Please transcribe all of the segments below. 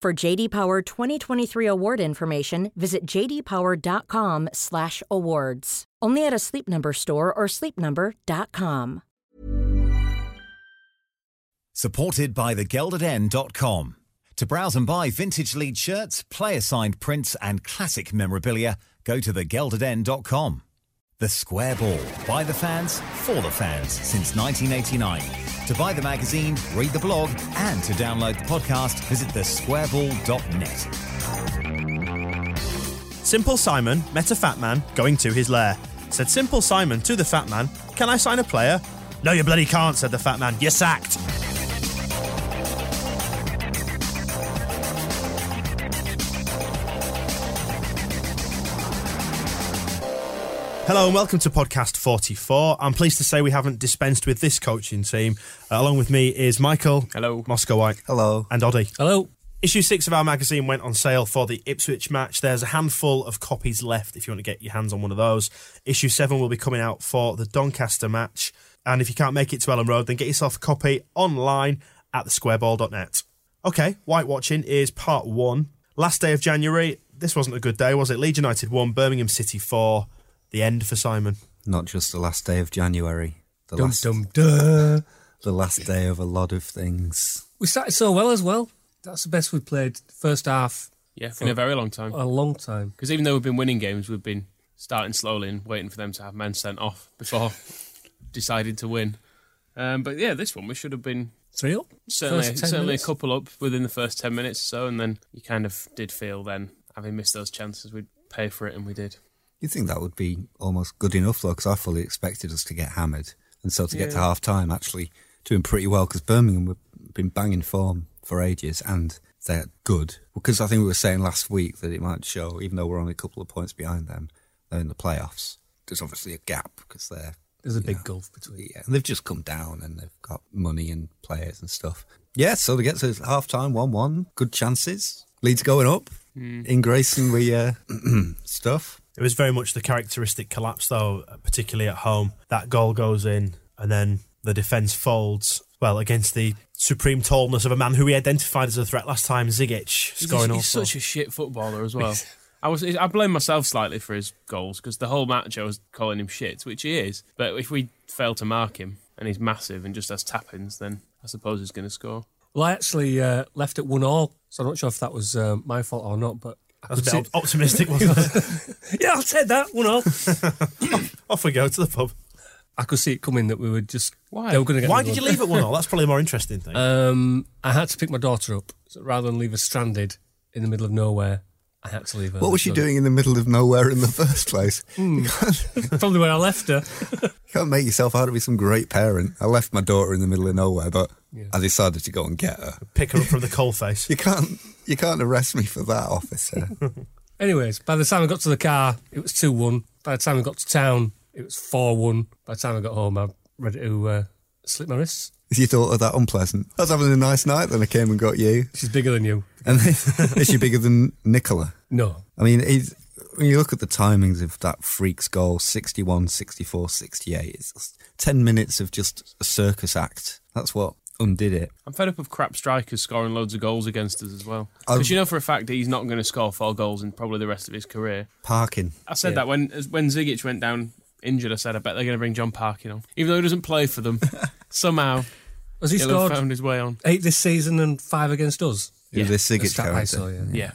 For JD Power 2023 award information, visit jdpower.com/awards. Only at a Sleep Number store or sleepnumber.com. Supported by thegeldeden.com. To browse and buy vintage lead shirts, player signed prints, and classic memorabilia, go to thegeldeden.com. The Square Ball. By the fans, for the fans, since 1989. To buy the magazine, read the blog, and to download the podcast, visit thesquareball.net. Simple Simon met a fat man going to his lair. Said Simple Simon to the fat man, Can I sign a player? No, you bloody can't, said the fat man. You're sacked. Hello and welcome to podcast 44. I'm pleased to say we haven't dispensed with this coaching team. Uh, along with me is Michael. Hello. Moscowhite. Hello. And Oddie. Hello. Issue six of our magazine went on sale for the Ipswich match. There's a handful of copies left if you want to get your hands on one of those. Issue seven will be coming out for the Doncaster match. And if you can't make it to Elland Road, then get yourself a copy online at thesquareball.net. Okay, White Watching is part one. Last day of January. This wasn't a good day, was it? Leeds United won, Birmingham City four. The end for Simon. Not just the last day of January. The Dum last, dum duh. the last day of a lot of things. We started so well as well. That's the best we've played first half Yeah, for a very long time. a long time. Because even though we've been winning games, we've been starting slowly and waiting for them to have men sent off before deciding to win. Um, but yeah, this one we should have been Three up. certainly certainly minutes. a couple up within the first ten minutes or so, and then you kind of did feel then having missed those chances we'd pay for it, and we did. You'd think that would be almost good enough, though, because I fully expected us to get hammered. And so to get to Yeah. half time, actually doing pretty well, because Birmingham have been banging form for ages and they're good. Because I think we were saying last week that it might show, even though we're only a couple of points behind them, they're in the playoffs. There's obviously a gap because they're. There's a big know, gulf between. Yeah, and they've just come down and they've got money and players and stuff. Yeah, so they get to half time, 1 1. Good chances. Leeds going up. In Grayson, we uh, stuff. It was very much the characteristic collapse, though, particularly at home. That goal goes in, and then the defence folds. Well, against the supreme tallness of a man who we identified as a threat last time, Zigic, He's, scoring he's also. such a shit footballer as well. I was I blame myself slightly for his goals because the whole match I was calling him shit, which he is. But if we fail to mark him and he's massive and just has tap-ins, then I suppose he's going to score. Well, I actually uh, left it one all, so I'm not sure if that was uh, my fault or not. But I That's a bit see- optimistic, wasn't it? yeah, I'll take that one all. Off we go to the pub. I could see it coming that we were just Why? They were going to get Why did you leave it one all? That's probably a more interesting thing. Um, I had to pick my daughter up so rather than leave her stranded in the middle of nowhere. I had to leave her. What was she doing in the middle of nowhere in the first place? You, can't, Probably where I left her. you can't make yourself out to be some great parent. I left my daughter in the middle of nowhere, but I decided to go and get her. Pick her up from the coalface. You can't, you can't arrest me for that, officer. Anyways, by the time I got to the car, it was 2 1. By the time I got to town, it was 4 1. By the time I got home, I'm ready to uh, slip my wrists. you thought of that unpleasant. I was having a nice night, then I came and got you. She's bigger than you. And is she bigger than Nicola? No. I mean, he's, when you look at the timings of that freak's goal 61, 64, 68, it's 10 minutes of just a circus act. That's what undid it. I'm fed up of crap strikers scoring loads of goals against us as well. Oh. Because you know for a fact that he's not going to score four goals in probably the rest of his career. Parking. I said that when as- when Zigic went down injured. I said I bet they're going to bring Jon Parkin on, even though he doesn't play for them. somehow Has he he'll scored found his way on. eight this season and five against us? Who Yeah, this the Zigic stat I character. saw, yeah. Yeah.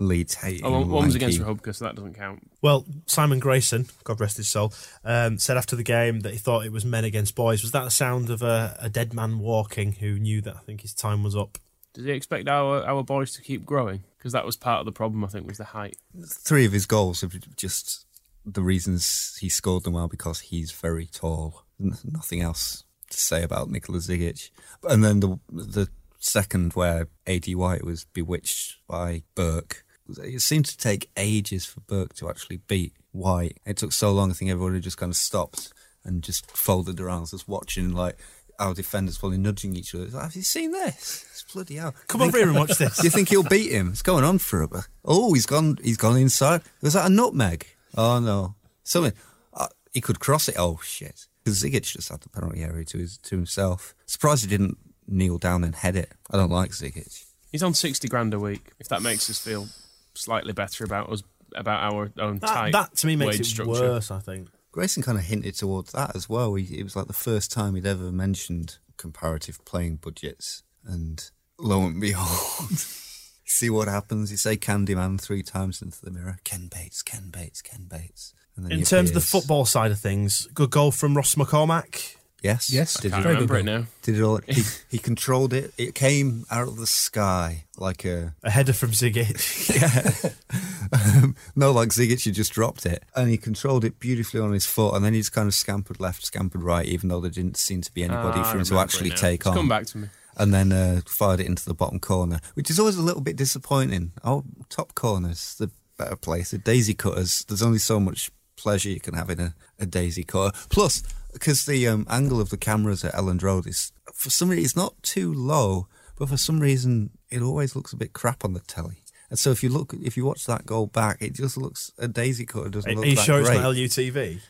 Leeds hating. Oh, one, one was against lanky- so that doesn't count. Well, Simon Grayson, God rest his soul, um, said after the game that he thought it was men against boys. Was that the sound of a, a dead man walking who knew that I think his time was up? Does he expect our our boys to keep growing? Because that was part of the problem. I think was the height. Three of his goals are just the reasons he scored them well because he's very tall. N- Nothing else to say about Nikola Zigic. And then the the second where Aidy White was bewitched by Burke. It seemed to take ages for Burke to actually beat White. It took so long. I think everybody just kind of stopped and just folded around, just watching like our defenders probably nudging each other. It's like, Have you seen this? It's bloody hell. Come over here and watch this. Do you think he'll beat him? It's going on for a bit. Oh, he's gone. He's gone inside. Was that a nutmeg? Oh no, something. Uh, he could cross it. Oh shit! Because Zigic just had the penalty area to his to himself. Surprised he didn't kneel down and head it. I don't like Zigic. He's on sixty grand a week. If that makes us feel slightly better about us about our own That, tight that to me makes wage it structure. worse. I think. Grayson kind of hinted towards that as well. He, it was like the first time he'd ever mentioned comparative playing budgets, and lo and behold. See what happens. You say Candyman three times into the mirror. Ken Bates, Ken Bates, Ken Bates. And then In he terms of the football side of things, good goal from Ross McCormack. Yes. Yes. Did Can't you Very good remember it now. Did it all? He, he controlled it. It came out of the sky like a A header from Zigic. yeah. um, no, like Zigic, you just dropped it, and he controlled it beautifully on his foot, and then he just kind of scampered left, scampered right, even though there didn't seem to be anybody Ah, for him to actually it take It's on. Come back to me. and then uh, fired it into the bottom corner, which is always a little bit disappointing. Oh, top corners, the better place. The daisy cutters, there's only so much pleasure you can have in a, a daisy cutter. Plus, because the um, angle of the cameras at Elland Road is, for some reason, it's not too low, but for some reason, it always looks a bit crap on the telly. And so if you look, if you watch that goal back, it just looks a daisy cutter doesn't Are look you that sure great. it's not LUTV?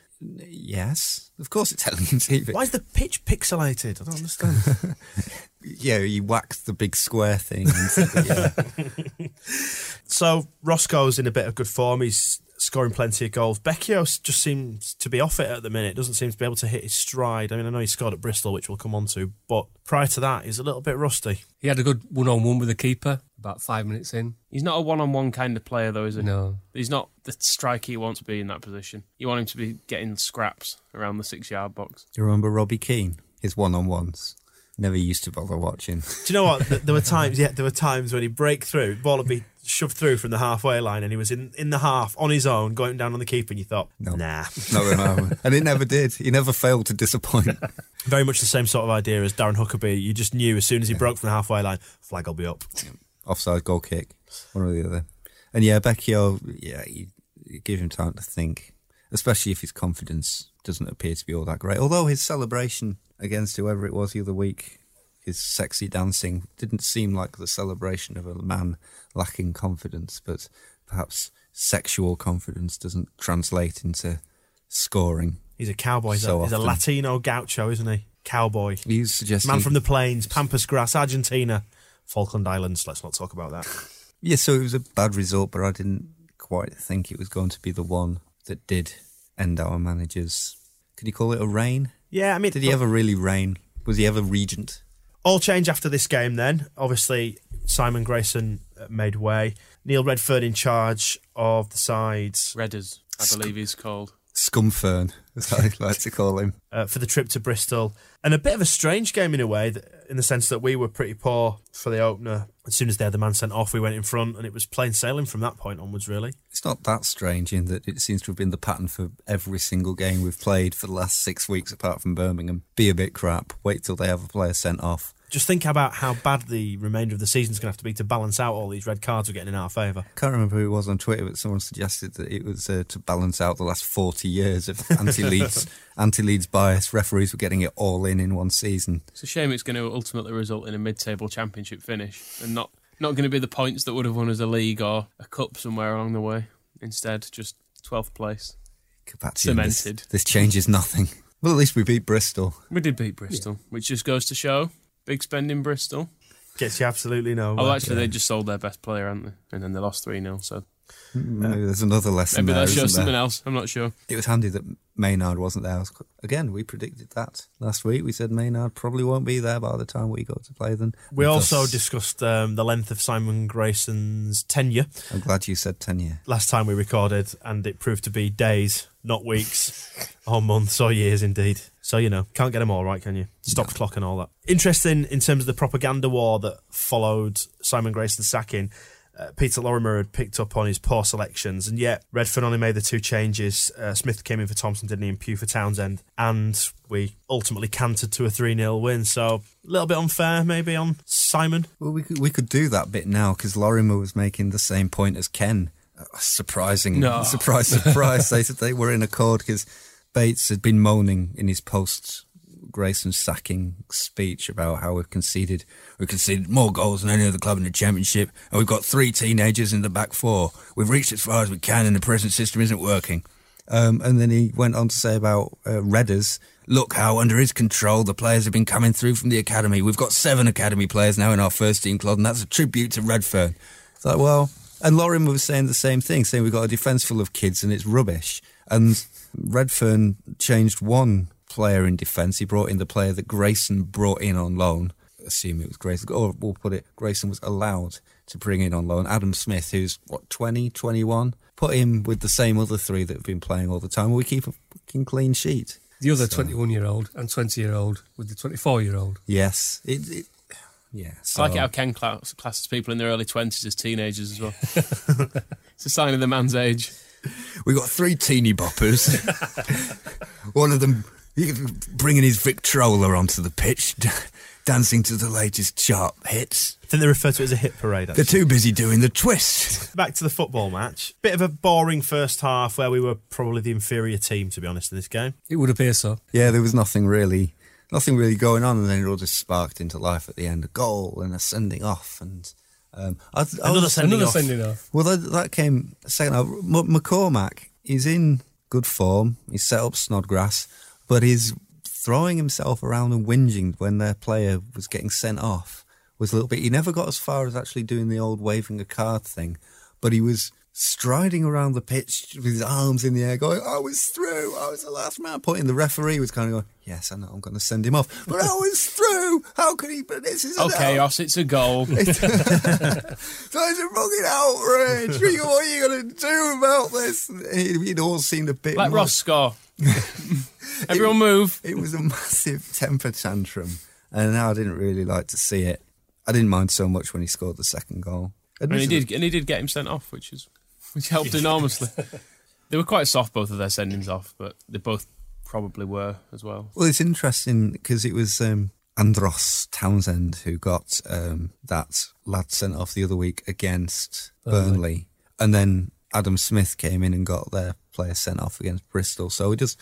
yes, of course it's TV. Why is the pitch pixelated? I don't understand. Yeah, you whack the big square thing. Yeah. so Roscoe's in a bit of good form. He's scoring plenty of goals. Becchio just seems to be off it at the minute. Doesn't seem to be able to hit his stride. I mean, I know he scored at Bristol, which we'll come on to, but prior to that, he's a little bit rusty. He had a good one on one with the keeper about five minutes in. He's not a one-on-one kind of player, though, is he? No. He's not the striker you want to be in that position. You want him to be getting scraps around the six-yard box. You remember Robbie Keane? His one-on-ones. Never used to bother watching. Do you know what? There were times, yeah, there were times when he'd break through, the ball would be shoved through from the halfway line, and he was in, in the half on his own, going down on the keeper, and you thought, No. nah. Not gonna happen. And it never did. He never failed to disappoint. Very much the same sort of idea as Darren Huckerby. You just knew as soon as he broke from the halfway line, flag will be up. Offside goal kick, one or the other. And yeah, Becchio, yeah, you, you give him time to think, especially if his confidence doesn't appear to be all that great. Although his celebration against whoever it was the other week, his sexy dancing didn't seem like the celebration of a man lacking confidence, but perhaps sexual confidence doesn't translate into scoring. He's a cowboy. He's, So a, he's a. Latino gaucho, isn't he? Cowboy. You suggesting Man from the plains, Pampas Grass, Argentina, Falkland Islands. Let's not talk about that. Yeah, so it was a bad result, but I didn't quite think it was going to be the one that did end our managers. Could you call it a reign? Yeah, I mean, Did he ever really reign? Was he ever regent? All change after this game then. Obviously, Simon Grayson uh, made way. Neil Redfearn in charge of the sides Redders, I believe he's called. Scumfern, as I like to call him. uh, for the trip to Bristol. And a bit of a strange game in a way, that, in the sense that we were pretty poor for the opener. As soon as they had the man sent off, we went in front, and it was plain sailing from that point onwards, really. It's not that strange in that it seems to have been the pattern for every single game we've played for the last six weeks, apart from Birmingham. Be a bit crap. Wait till they have a player sent off. Just think about how bad the remainder of the season is going to have to be to balance out all these red cards we're getting in our favour. Can't remember who it was on Twitter, but someone suggested that it was uh, to balance out the last forty years of anti-Leeds, anti-Leeds bias. Referees were getting it all in in one season. It's a shame it's going to ultimately result in a mid-table championship finish and not not going to be the points that would have won us a league or a cup somewhere along the way. Instead, just 12th place. Kapatsian, Cemented. This, changes nothing. Well, at least we beat Bristol. We did beat Bristol, which just goes to show big spend in Bristol. Gets you absolutely no. Oh, actually, they just sold their best player, haven't they? And then they lost 3 0. So Maybe there's another lesson Maybe there. that shows isn't there? something else. I'm not sure. It was handy that Maynard wasn't there. I was qu- Again, we predicted that last week. We said Maynard probably won't be there by the time we go to play them. We Thus, also discussed um, the length of Simon Grayson's tenure I'm glad you said tenure. last time we recorded, and it proved to be days, not weeks, or months, or years indeed. So, you know, can't get them all right, can you? Stop the clock and all that. Interesting in terms of the propaganda war that followed Simon Grayson's sacking. Uh, Peter Lorimer had picked up on his poor selections, and yet Redfearn only made the two changes. Uh, Smith came in for Thompson, didn't he, and Pugh for Townsend, and we ultimately cantered to a 3 0 win. So, a little bit unfair, maybe, on Simon. Well, we could, we could do that bit now because Lorimer was making the same point as Ken. Uh, surprising. No. Surprise, surprise. they said they were in accord because Bates had been moaning in his post Grayson sacking speech about how we've conceded we've conceded more goals than any other club in the championship and we've got three teenagers in the back four. We've reached as far as we can and the present system isn't working. Um, and then he went on to say about uh, Redders. Look how, under his control, the players have been coming through from the academy. We've got seven academy players now in our first team club, and that's a tribute to Redfearn. It's like, well, and Lorimer was saying the same thing, saying we've got a defence full of kids and it's rubbish. And Redfearn changed one player in defence. He brought in the player that Grayson brought in on loan. Assume it was Grayson, or we'll put it, Grayson was allowed to bring in on loan. Adam Smith, who's what, 20, 21, put him with the same other three that have been playing all the time. We keep a fucking clean sheet. The other So- 21 year old and 20 year old with the 24 year old. Yes. It, it, yeah. It's like so- how Ken class, classes people in their early 20s as teenagers as well. it's a sign of the man's age. We got three teeny boppers. One of them bringing his Victrola onto the pitch, d- dancing to the latest chart hits. I think they refer to it as a hit parade. They're too busy doing the twist. Back to the football match. Bit of a boring first half where we were probably the inferior team, to be honest, in this game. It would appear so. Yeah, there was nothing really, nothing really going on, and then it all just sparked into life at the end. A goal and a sending off, and um, I, I Another was- sending Another off. sending off. Well, that, that came second. McCormack is in good form. He's set up Snodgrass, but he's throwing himself around and whinging when their player was getting sent off. Was a little bit. He never got as far as actually doing the old waving a card thing, but he was striding around the pitch with his arms in the air, going, oh, "I was through. I was the last man." Pointing. The referee was kind of going, "Yes, I know. I'm going to send him off, but oh, I was through. How could he? But this is Okay, Os, it's a goal. so That's a fucking outrage. what are you going to do about this? It, it all seemed a bit. Let more- Ross score. Everyone move. It was a massive temper tantrum, and now I didn't really like to see it. I didn't mind so much when he scored the second goal. And he did, and he did get him sent off, which is which helped enormously. they were quite soft, both of their sendings off, but they both probably were as well. Well, it's interesting because it was um, Andros Townsend who got um, that lad sent off the other week against Burnley. Burnley. And then Adam Smith came in and got their player sent off against Bristol. So it just,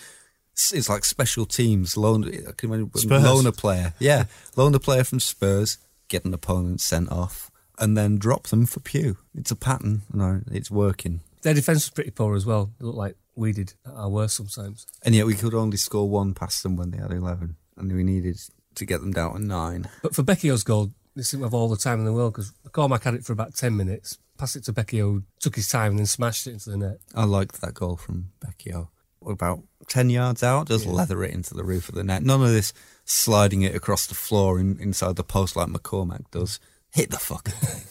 it's like special teams. Loan, I can imagine Spurs. loan a player. Yeah. loan a player from Spurs, get an opponent sent off, and then drop them for Pugh. It's a pattern. No, it's working. Their defence was pretty poor as well. It looked like we did at our worst sometimes. And yet we could only score one past them when they had 11. And we needed to get them down to nine. But for Becchio's goal, they seemed to have all the time in the world because McCormack had it for about 10 minutes, passed it to Becchio, who took his time and then smashed it into the net. I liked that goal from Becchio. About 10 yards out, just leather it into the roof of the net. None of this sliding it across the floor in, inside the post like McCormack does. Hit the fucking thing.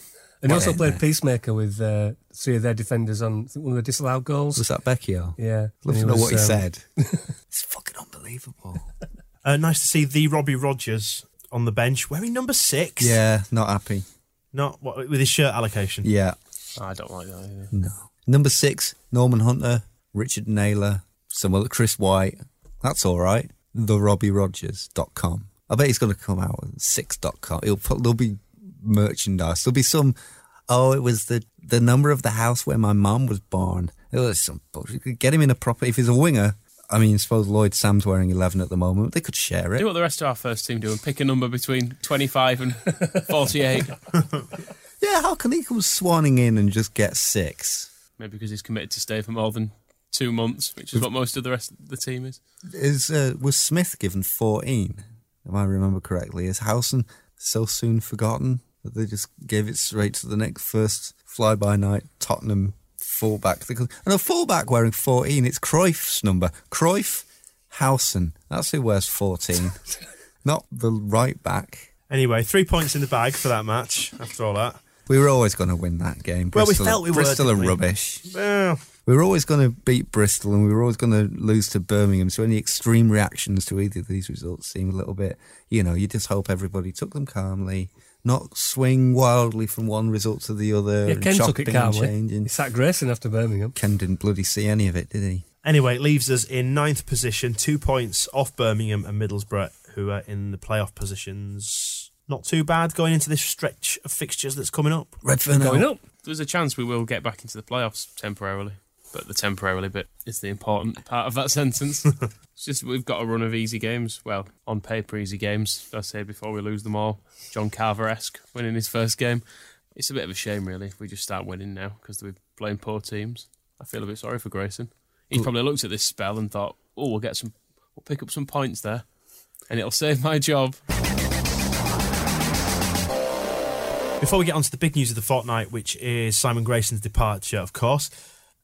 And he also played there? Peacemaker with uh, three of their defenders on I think, one of the disallowed goals. Was that Becchio? yeah. Love And to know was, what he um, said. it's fucking unbelievable. Uh, nice to see the Robbie Rogers on the bench, wearing number six. Yeah, not happy. Not what, with his shirt allocation. Yeah, I don't like that either. no. Number six, Norman Hunter, Richard Naylor, some other Chris White. That's all right. The Robbie TheRobbieRogers.com. I bet he's going to come out with six.com. He'll put, there'll be merchandise. There'll be some, oh, it was the, the number of the house where my mum was born. It was some. You could get him in a proper, if he's a winger, I mean, suppose Lloyd Sam's wearing 11 at the moment. They could share it. Do what the rest of our first team do and pick a number between 25 and 48. Yeah, how can he come swanning in and just get six? Maybe because he's committed to stay for more than two months, which is what most of the rest of the team is. Is uh, was Smith given fourteen? If I remember correctly, is Howson so soon forgotten that they just gave it straight to the next first fly by night Tottenham fullback. And a fullback wearing 14, it's Cruyff's number. Cruyff Hausen. That's who wears 14. Not the right back. Anyway, three points in the bag for that match. After all that, We were always going to win that game. Well, we felt we were, Bristol are rubbish. well, We were always going to beat Bristol and we were always going to lose to Birmingham. So any extreme reactions to either of these results seem a little bit, you know, you just hope everybody took them calmly, not swing wildly from one result to the other. Yeah, and Ken took it and calmly. changing. He sat Grayson after Birmingham. Ken didn't bloody see any of it, did he? Anyway, it leaves us in ninth position, two points off Birmingham and Middlesbrough, who are in the playoff positions. Not too bad going into this stretch of fixtures that's coming up. Redfearn Going up. There's a chance we will get back into the playoffs temporarily, but the temporarily bit is the important part of that sentence. it's just we've got a run of easy games. Well, on paper, easy games. I say before we lose them all. John Carver esque winning his first game. It's a bit of a shame, really, if we just start winning now because we're playing poor teams. I feel a bit sorry for Grayson. He probably looked at this spell and thought, "Oh, we'll get some, we'll pick up some points there, and it'll save my job." Before we get on to the big news of the fortnight, which is Simon Grayson's departure, of course,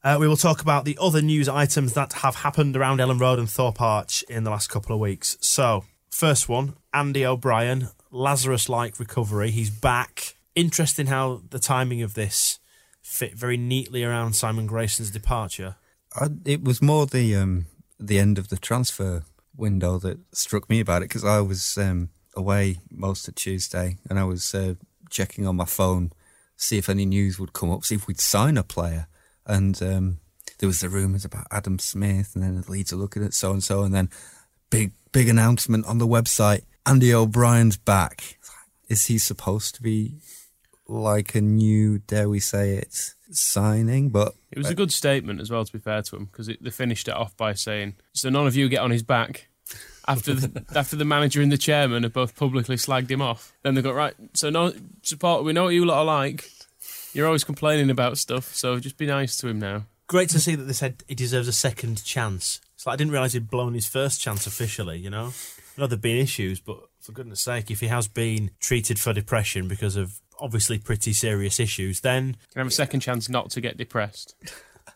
uh, we will talk about the other news items that have happened around Elland Road and Thorpe Arch in the last couple of weeks. So, first one Andy O'Brien, Lazarus like recovery. He's back. Interesting how the timing of this fit very neatly around Simon Grayson's departure. I, it was more the um, the end of the transfer window that struck me about it because I was um, away most of Tuesday and I was uh, checking on my phone, see if any news would come up, see if we'd sign a player, and um, there was the rumours about Adam Smith, and then the Leeds are looking at so and so, and then big big announcement on the website: Andy O'Brien's back. Is he supposed to be like a new, dare we say it, signing? But It was a good statement as well, to be fair to him, because they finished it off by saying, "So none of you get on his back." After the, after the manager and the chairman have both publicly slagged him off, then they got right. So no support. We know what you lot are like. You're always complaining about stuff, so just be nice to him now. Great to see that they said he deserves a second chance. It's like I didn't realise he'd blown his first chance officially, you know? I know there've been issues, but for goodness sake, if he has been treated for depression because of obviously pretty serious issues, then Can have a second chance not to get depressed.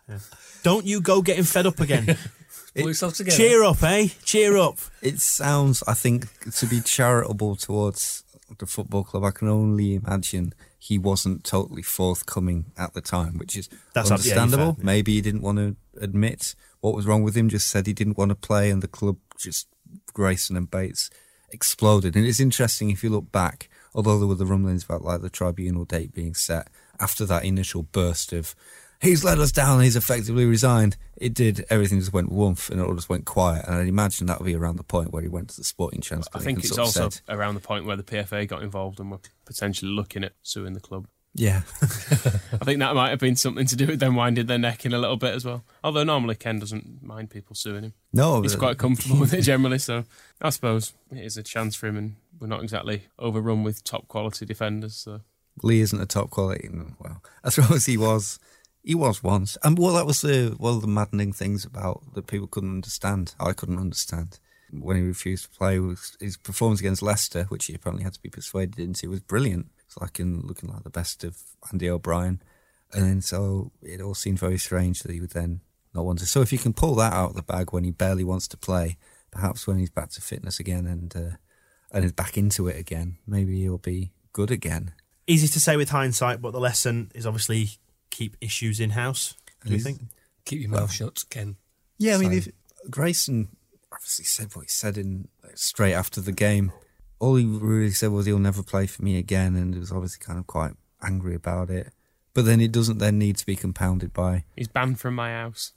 don't you go getting fed up again. Pull yourself together. Cheer up, eh? Cheer up. It sounds, I think, to be charitable towards the football club. I can only imagine he wasn't totally forthcoming at the time, which is That's understandable. fair, yeah. Maybe he didn't want to admit what was wrong with him. Just said he didn't want to play, and the club just Grayson and Bates exploded. And it's interesting if you look back, although there were the rumblings about like the tribunal date being set after that initial burst of he's let us down, he's effectively resigned. It did everything just went woof and it all just went quiet. And I'd imagine that would be around the point where he went to the sporting chance. I think it's also around the point where the PFA got involved and were potentially looking at suing the club. yeah. I think that might have been something to do with them winding their neck in a little bit as well. Although normally Ken doesn't mind people suing him. No, He's quite comfortable with it generally, so I suppose it is a chance for him, and we're not exactly overrun with top quality defenders. So Lee isn't a top quality. Well, I suppose he was. He was once, and well, that was the one of the maddening things about that people couldn't understand. I couldn't understand when he refused to play. Was his performance against Leicester, which he apparently had to be persuaded into, was brilliant. It's like in looking like the best of Andy O'Brien, and then so it all seemed very strange that he would then not want to. So if you can pull that out of the bag when he barely wants to play, perhaps when he's back to fitness again and uh, and is back into it again, maybe he'll be good again. Easy to say with hindsight, but the lesson is obviously keep issues in house. Do you think? Keep your mouth shut, Ken. Yeah, I mean, if Grayson obviously said what he said in straight after the game. All he really said was he'll never play for me again, and he was obviously kind of quite angry about it. But then it doesn't then need to be compounded by he's banned from my house.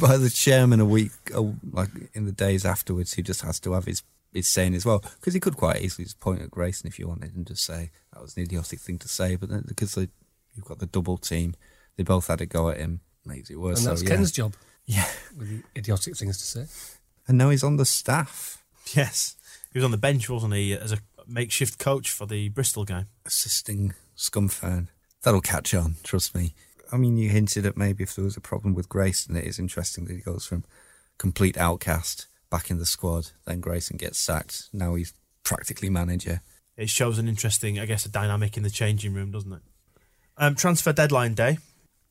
by the chairman a week, uh, like in the days afterwards, who just has to have his his saying as well, because he could quite easily just point at Grayson if you wanted and just say that was an idiotic thing to say. But then because they, you've got the double team, they both had a go at him, makes it worse. And that's so, yeah. Ken's job. Yeah, With the idiotic things to say. and now he's on the staff. Yes. He was on the bench, wasn't he, as a makeshift coach for the Bristol game? assisting Scumfern. That'll catch on, trust me. I mean, you hinted at maybe if there was a problem with Grayson, it is interesting that he goes from complete outcast back in the squad, then Grayson gets sacked. Now he's practically manager. It shows an interesting, I guess, a dynamic in the changing room, doesn't it? Um, transfer deadline day.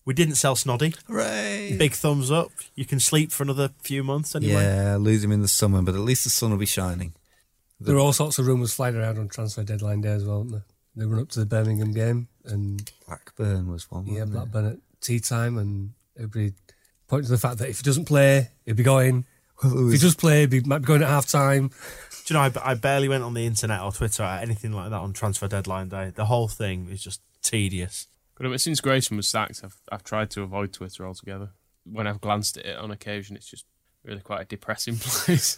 We didn't sell Snoddy. Hooray! Big thumbs up. You can sleep for another few months anyway. Yeah, lose him in the summer, but at least the sun will be shining. There are all sorts of rumours flying around on transfer deadline day as well, weren't there? They run up to the Birmingham game and Blackburn was one. yeah, wasn't it? Blackburn at tea time, and everybody pointed to the fact that if he doesn't play, he'll be going. Well, it If he was- does play, he might be going at half time. Do you know, I, I barely went on the internet or Twitter or anything like that on transfer deadline day. The whole thing is just tedious. But since Grayson was sacked, I've, I've tried to avoid Twitter altogether. When I've glanced at it on occasion, it's just really quite a depressing place.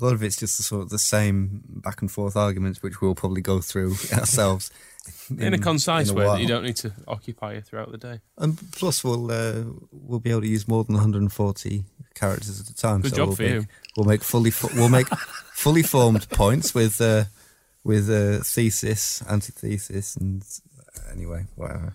A lot of it's just the sort of the same back and forth arguments, which we'll probably go through ourselves in, a concise in way while. that you don't need to occupy you throughout the day. And plus, we'll uh, we'll be able to use more than 140 characters at a time. Good so job we'll for make, you. We'll make fully fo- we'll make fully formed points with uh, with uh, thesis, antithesis, and anyway, whatever.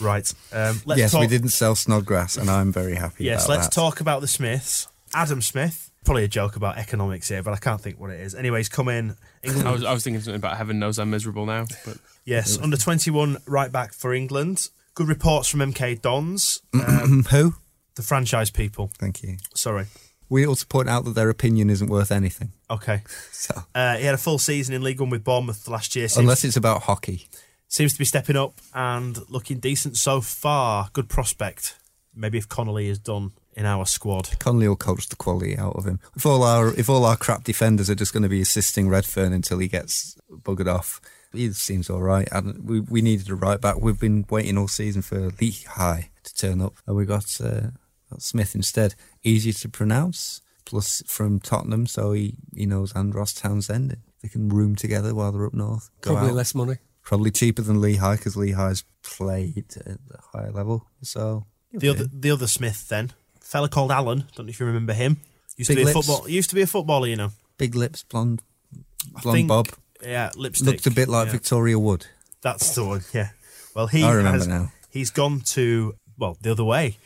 Right. Um, let's yes, talk, we didn't sell Snodgrass, and I'm very happy. Yes, about let's that. talk about the Smiths. Adam Smith. Probably a joke about economics here, but I can't think what it is. Anyways, he's come in. England, I was, I was thinking something about heaven knows I'm miserable now, but yes, under 21 right back for England. Good reports from MK Dons, um, Who? the franchise people. Thank you. Sorry. We also point out that their opinion isn't worth anything. Okay. So Uh, he had a full season in League One with Bournemouth last year. Seems, unless it's about hockey, seems to be stepping up and looking decent so far. Good prospect. Maybe if Connolly is done in our squad. Connolly will coach the quality out of him. If all our if all our crap defenders are just going to be assisting Redfearn until he gets buggered off, he seems all right. And we we needed a right back. We've been waiting all season for Lee High to turn up, and we got, uh, got Smith instead. Easy to pronounce. Plus from Tottenham, so he, he knows Andros Townsend. They can room together while they're up north. Go Probably out. less money. Probably cheaper than Lehigh because Lehigh's played at a higher level. So The other, the other Smith then, fella called Alan. Don't know if you remember him. Used Big to be lips. a football. Used to be a footballer, you know. big lips, blonde, blonde think- bob. Yeah, lipstick. Looked a bit like yeah. Victoria Wood. That's the one. Yeah. Well, he I remember has, now. He's gone to well the other way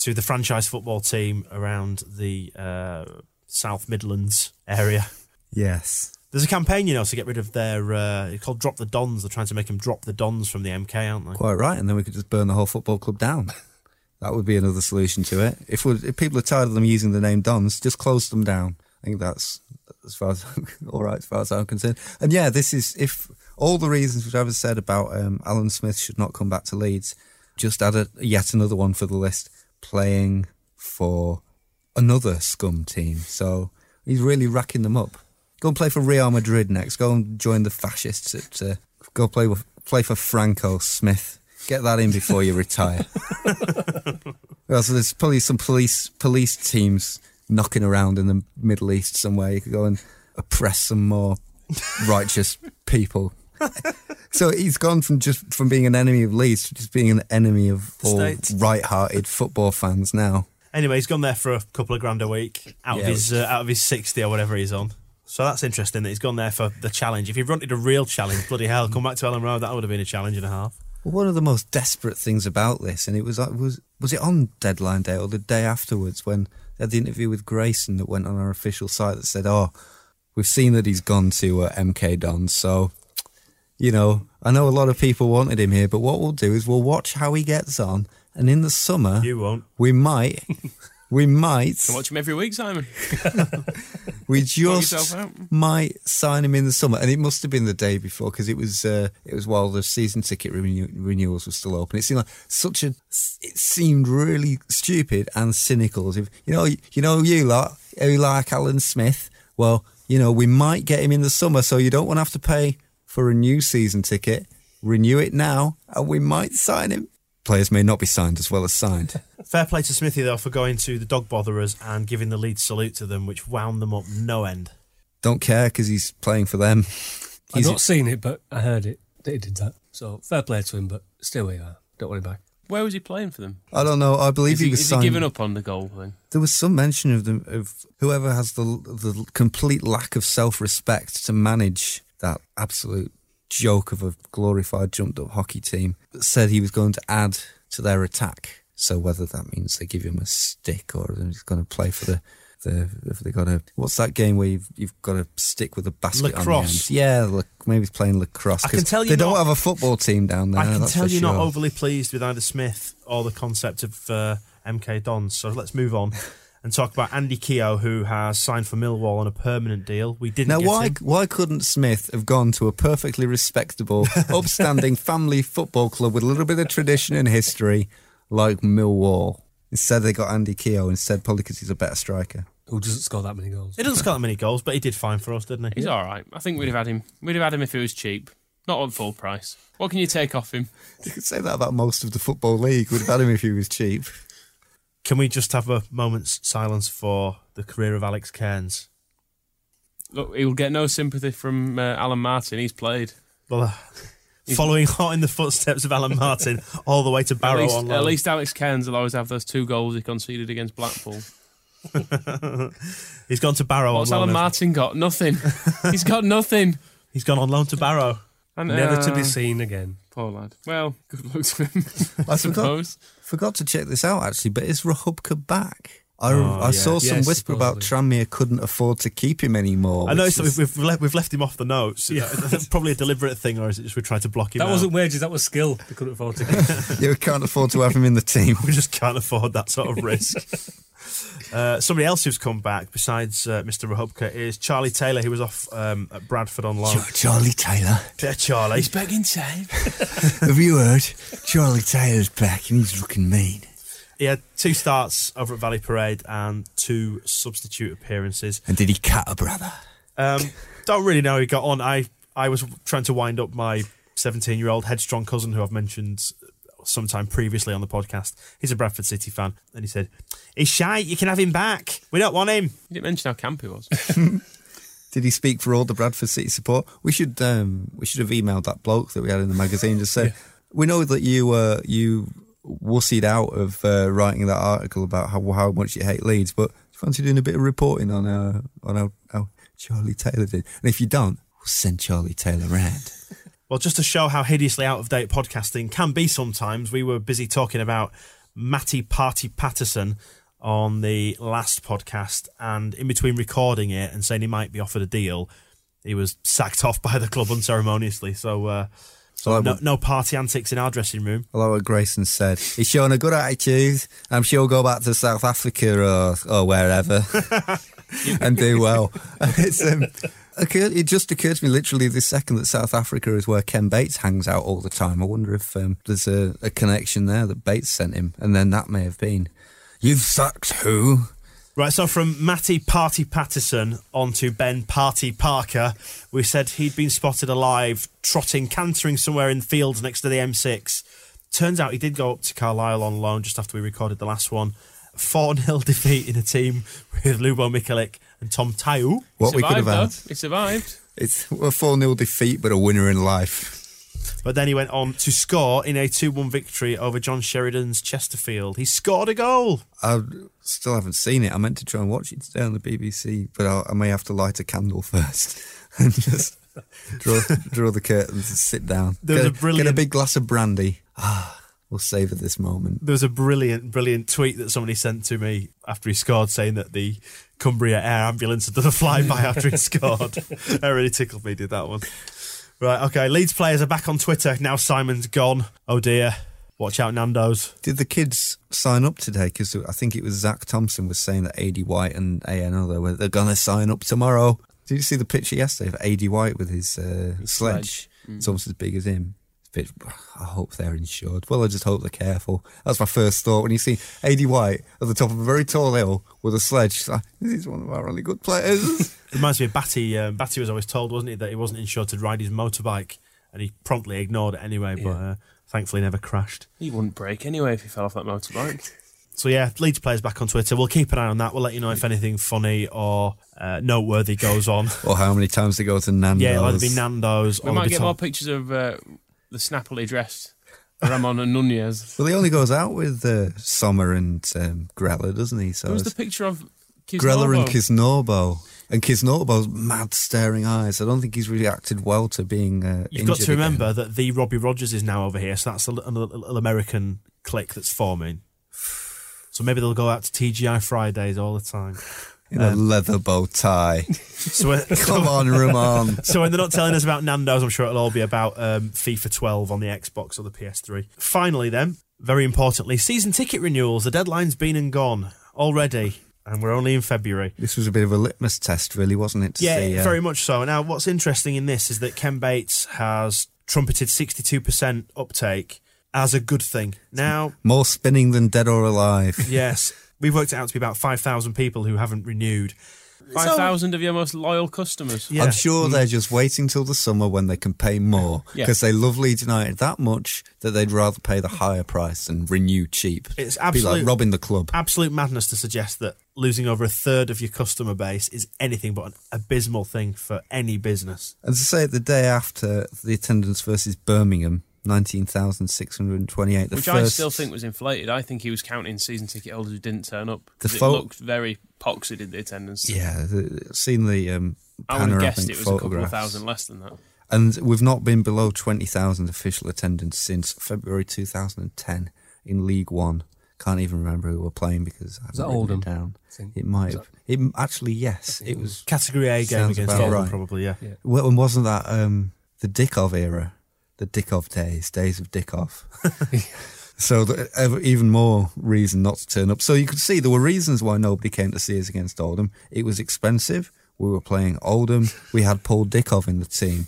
to the franchise football team around the uh, South Midlands area. Yes. There's a campaign, you know, to get rid of their. Uh, it's called Drop the Dons. They're trying to make them drop the Dons from the MK, aren't they? Quite right, and then we could just burn the whole football club down. That would be another solution to it. If, if people are tired of them using the name Dons, just close them down. I think that's as far as all right as far as I'm concerned. And yeah, this is if all the reasons which I've said about um, Alan Smith should not come back to Leeds. Just add a, yet another one for the list, playing for another scum team. So he's really racking them up. Go and play for Real Madrid next. Go and join the fascists. At, uh, go play with, play for Franco Smith. Get that in before you retire. well, so there's probably some police police teams knocking around in the Middle East somewhere. You could go and oppress some more righteous people. so he's gone from just from being an enemy of Leeds to just being an enemy of The all States. right-hearted football fans now. Anyway, he's gone there for a couple of grand a week out Yeah, of his uh, out of his sixty or whatever he's on. So that's interesting that he's gone there for the challenge. If he wanted a real challenge, bloody hell, come back to Elland Road. That would have been a challenge and a half. Well, one of the most desperate things about this, and it was uh, was was it on deadline day or the day afterwards when they had the interview with Grayson that went on our official site that said, "Oh, we've seen that he's gone to uh, MK Dons, so you know, I know a lot of people wanted him here, but what we'll do is we'll watch how he gets on, and in the summer You won't. we might." We might, I watch him every week, Simon. we yourself just out. might sign him in the summer, and it must have been the day before because it was uh, it was while the season ticket renew- renewals were still open. It seemed like such a it seemed really stupid and cynical. As if you know you know you lot who like Alan Smith. Well, you know we might get him in the summer, so you don't want to have to pay for a new season ticket. Renew it now, and we might sign him. Players may not be signed as well as signed. Fair play to Smithy though for going to the dog botherers and giving the lead salute to them, which wound them up no end. Don't care because he's playing for them. I've He's- not seen it, but I heard it that he did that. So fair play to him, but still we are. Don't worry him back. Where was he playing for them? I don't know. I believe Is he, he, was is he signed. giving up on the goal thing? There was some mention of them of whoever has the the complete lack of self respect to manage that absolute joke of a glorified jumped up hockey team. Said he was going to add to their attack. So whether that means they give him a stick or he's going to play for the The, have they got a what's that game where you've you've got to stick with a basket on the Lacrosse. end? Yeah, la- maybe he's playing lacrosse. I can tell you they don't have a football team down there. I can tell you're not overly pleased with either Smith or the concept of uh, MK Dons. So let's move on and talk about Andy Keogh, who has signed for Millwall on a permanent deal. We didn't Now, get why him. why couldn't Smith have gone to a perfectly respectable, upstanding family football club with a little bit of tradition and history like Millwall? Instead, they got Andy Keogh instead, probably because he's a better striker. Who doesn't score that many goals? He doesn't score that many goals, but he did fine for us, didn't he? He's all right. I think we'd have had him. We'd have had him if he was cheap, not on full price. What can you take off him? You could say that about most of the football league. We'd have had him if he was cheap. Can we just have a moment's silence for the career of Alex Cairns? Look, he will get no sympathy from uh, Alan Martin. He's played. Well, uh, following hot in the footsteps of Alan Martin all the way to At Barrow least, on at least Alex Cairns will always have those two goals he conceded against Blackpool. He's gone to Barrow What's. Alan Martin got? Nothing. He's got nothing. He's gone on loan to Barrow. And, Never to uh, be seen again. Poor lad. Well, good luck to him. I I suppose. Forgot to check this out actually, but is Rachubka back? I, Oh, I yeah. saw some Yes, whisper about Tranmere couldn't afford to keep him anymore. I know which is- we've, we've, left, we've left him off the notes. Yeah. Probably a deliberate thing, or is it just we tried to block him That out? wasn't wages, that was skill. They couldn't afford to get. you can't afford to have him in the team. we just can't afford that sort of risk. uh, somebody else who's come back besides uh, Mr. Rachubka is Charlie Taylor, who was off um, at Bradford on loan. Charlie Taylor. Yeah, Charlie. He's back in time. Have you heard? Charlie Taylor's back and he's looking mean. He had two starts over at Valley Parade and two substitute appearances. And did he cut a brother? Um, don't really know how he got on. I, I was trying to wind up my 17 year old headstrong cousin who I've mentioned sometime previously on the podcast. He's a Bradford City fan. And he said, He's shy. You can have him back. We don't want him. You didn't mention how camp he was. Did he speak for all the Bradford City support? We should um, we should have emailed that bloke that we had in the magazine. Just say we know that you uh, you wussied out of uh, writing that article about how how much you hate Leeds, but fancy doing a bit of reporting on uh, on how, how Charlie Taylor did? And if you don't, we'll send Charlie Taylor round. Well, just to show how hideously out of date podcasting can be sometimes, we were busy talking about Matty Party Patterson on the last podcast, and in between recording it and saying he might be offered a deal, he was sacked off by the club unceremoniously. So, uh, so no, no party antics in our dressing room. I Although what Grayson said, he's showing a good attitude. I'm sure he'll go back to South Africa or, or wherever and do well. It's, um, occurred, it just occurred to me literally this second that South Africa is where Ken Bates hangs out all the time. I wonder if um, there's a, a connection there that Bates sent him, and then that may have been. You've sucked who? Right, so from Matty Party Patterson on to Ben Party Parker, we said he'd been spotted alive, trotting, cantering somewhere in the fields next to the M6. Turns out he did go up to Carlisle on loan just after we recorded the last one. 4 0 defeat in a team with Lubo Michalik and Tom Taiwo. What we could have survived, though. had. He survived. It's a 4 0 defeat, but a winner in life. But then he went on to score in a 2 1 victory over John Sheridan's Chesterfield. He scored a goal. I still haven't seen it. I meant to try and watch it today on the BBC, but I'll, I may have to light a candle first and just draw draw the curtains and sit down. There was get, a brilliant- get a big glass of brandy. Ah, we'll savour this moment. There was a brilliant, brilliant tweet that somebody sent to me after he scored saying that the Cumbria Air Ambulance had done a flyby after he scored. That really tickled me, did that one. Right, okay. Leeds players are back on Twitter. Now Simon's gone. Oh dear. Watch out, Nando's. Did the kids sign up today? Because I think it was Zac Thompson was saying that Aidy White and ANO they were they're gonna sign up tomorrow. Did you see the picture yesterday of Aidy White with his, uh, sledge? sledge. It's almost as big as him. It's a bit, I hope they're insured. Well, I just hope they're careful. That's my first thought when you see Aidy White at the top of a very tall hill with a sledge. It's like, this is one of our really good players. It Reminds me of Batty. Um, Batty was always told, wasn't he, that he wasn't insured to ride his motorbike, and he promptly ignored it anyway. But uh, thankfully, never crashed. He wouldn't break anyway if he fell off that motorbike. So yeah, Leeds players back on Twitter. We'll keep an eye on that. We'll let you know if anything funny or uh, noteworthy goes on. or how many times they go to Nando's. yeah, it'll either be Nando's. We or might get Tom- more pictures of uh, the snappily dressed Ramon and Nunez. Well, he only goes out with uh, Somma and um, Grella, doesn't he? So There the it's picture of Grella and Kisnorbo. And Kisnorbo's mad staring eyes. I don't think he's really acted well to being. Uh, You've got to remember again. that the Robbie Rogers is now over here, so that's a, li- a little American clique that's forming. So maybe they'll go out to TGI Fridays all the time. In a leather bow tie. So when- Come on, Ramon. So when they're not telling us about Nando's, I'm sure it'll all be about um, FIFA 12 on the Xbox or the PS3. Finally, then, very importantly, season ticket renewals. The deadline's been and gone already, and we're only in February. This was a bit of a litmus test, really, wasn't it? To Yeah, see, uh, very much so. Now, what's interesting in this is that Ken Bates has trumpeted 62% uptake as a good thing. Now, More spinning than dead or alive. yes, we've worked it out to be about 5,000 people who haven't renewed. Five thousand of your most loyal customers. Yeah. I'm sure mm. they're just waiting till the summer when they can pay more Yeah. because they love Leeds United that much that they'd rather pay the higher price and renew cheap. It's Be absolute- like robbing the club. Absolute madness to suggest that losing over a third of your customer base is anything but an abysmal thing for any business. And to say it the day after the attendance versus Birmingham, 19,628. The Which first, I still think was inflated. I think he was counting season ticket holders who didn't turn up. 'cause The it looked very poxy, did the attendance. Yeah, the, seen the um, I would have guessed it was a couple of thousand less than that. And we've not been below 20,000 official attendance since February 2010 in League One. Can't even remember who we're playing because I haven't that written Oldham? it down. It might have. It, actually, yes, it was. Category A game against about Oldham, right. probably, yeah. Yeah. Well, and wasn't that um, the Dickov era? The Dickov days, days of Dickov. so the, even more reason not to turn up. So you could see there were reasons why nobody came to see us against Oldham. It was expensive. We were playing Oldham. We had Paul Dickov in the team.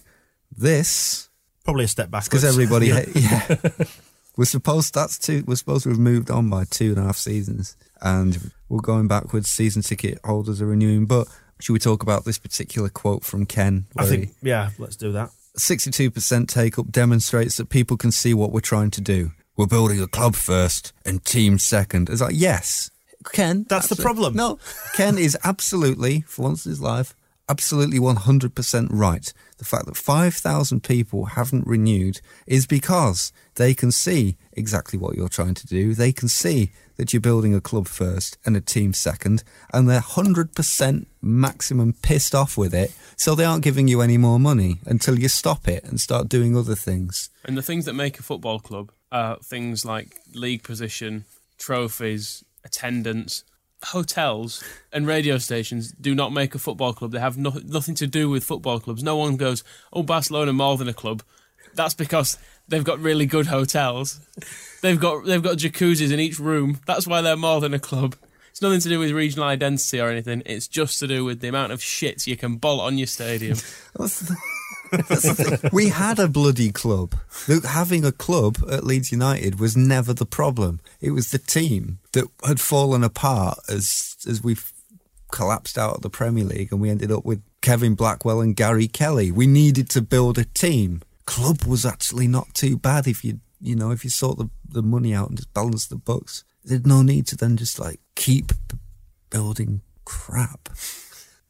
This Probably a step back. because everybody, yeah, we're supposed that's two. We're supposed to have moved on by two and a half seasons, and we're going backwards. Season ticket holders are renewing. But should we talk about this particular quote from Ken? I think, yeah, let's do that. 62% take up demonstrates that people can see what we're trying to do. We're building a club first and team second. It's like, yes, Ken. That's the problem. No, Ken is absolutely, for once in his life, absolutely 100% right. The fact that 5,000 people haven't renewed is because they can see exactly what you're trying to do. They can see that you're building a club first and a team second, and they're 100% maximum pissed off with it, so they aren't giving you any more money until you stop it and start doing other things. And the things that make a football club are things like league position, trophies, attendance. Hotels and radio stations do not make a football club. They have no, nothing to do with football clubs. No one goes, oh, Barcelona more than a club. That's because they've got really good hotels. They've got they've got jacuzzis in each room. That's why they're more than a club. It's nothing to do with regional identity or anything. It's just to do with the amount of shits you can bolt on your stadium. We had a bloody club. Having a club at Leeds United was never the problem. It was the team that had fallen apart as as we collapsed out of the Premier League and we ended up with Kevin Blackwell and Gary Kelly. We needed to build a team. Club was actually not too bad if you you know if you sort the the money out and just balance the books. There's no need to then just like keep building crap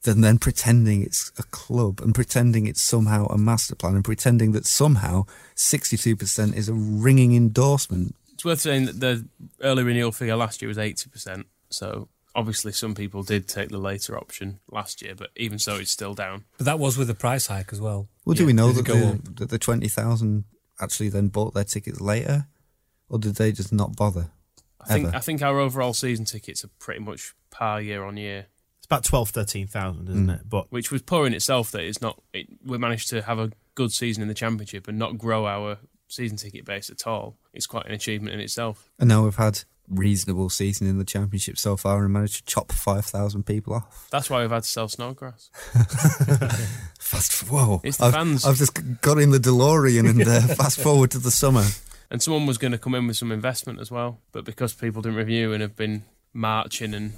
than then pretending it's a club and pretending it's somehow a master plan and pretending that somehow 62% is a ringing endorsement. It's worth saying that the early renewal figure last year was 80%. So obviously some people did take the later option last year, but even so, it's still down. But that was with the price hike as well. Well, do Yeah, we know that go the, that the 20,000 actually then bought their tickets later? Or did they just not bother? I think Ever. I think our overall season tickets are pretty much par year on year, It's about 12, 13,000, isn't Mm. it? But which was poor in itself. That it's not. It, we managed to have a good season in the championship and not grow our season ticket base at all. It's quite an achievement in itself. And now we've had reasonable season in the championship so far and managed to chop 5,000 people off. That's why we've had to sell Snodgrass. Fast, whoa. It's the I've, fans. I've just got in the DeLorean and uh, fast forward to the summer. And someone was going to come in with some investment as well, but because people didn't review and have been marching and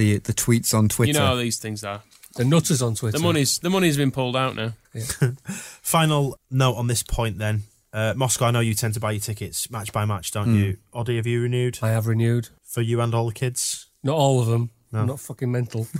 The the tweets on Twitter. you know how these things are. The nutters on Twitter. The money's the money's been pulled out now. final note on this point then. Uh, Moscow, I know you tend to buy your tickets match by match, don't Hmm. you? Oddie, have you renewed I have renewed. for you and all the kids? Not all of them. No. I'm not fucking mental.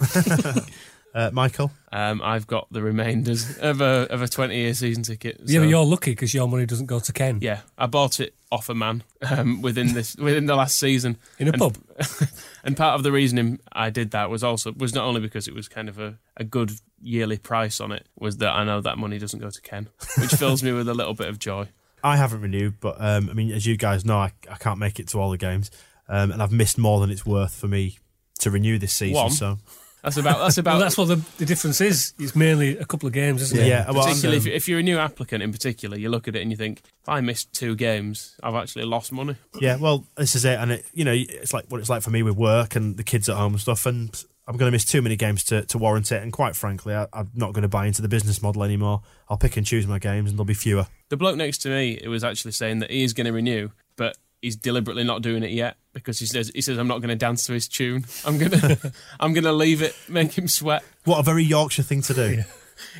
Uh, Michael? Um, I've got the remainders of a of a twenty year season ticket. yeah, but you're lucky because your money doesn't go to Ken. Yeah, I bought it off a man um, within this within the last season In a And- pub? and part of the reasoning I did that was also was not only because it was kind of a, a good yearly price on it, was that I know that money doesn't go to Ken, which fills me with a little bit of joy. I haven't renewed, but um, I mean, as you guys know, I, I can't make it to all the games, um, and I've missed more than it's worth for me to renew this season. One. So, That's about. That's about. Well, that's what the, the difference is. It's mainly a couple of games, isn't it? Yeah, well, particularly if, if you're a new applicant in particular, you look at it and you think, if I missed two games, I've actually lost money. Yeah, well, this is it, and it, you know, it's like what it's like for me with work and the kids at home and stuff. And I'm going to miss too many games to, to warrant it. And quite frankly, I, I'm not going to buy into the business model anymore. I'll pick and choose my games, and there'll be fewer. The bloke next to me, it was actually saying that he is going to renew, but he's deliberately not doing it yet because he says he says I'm not going to dance to his tune. I'm gonna I'm gonna leave it, make him sweat. What a very Yorkshire thing to do.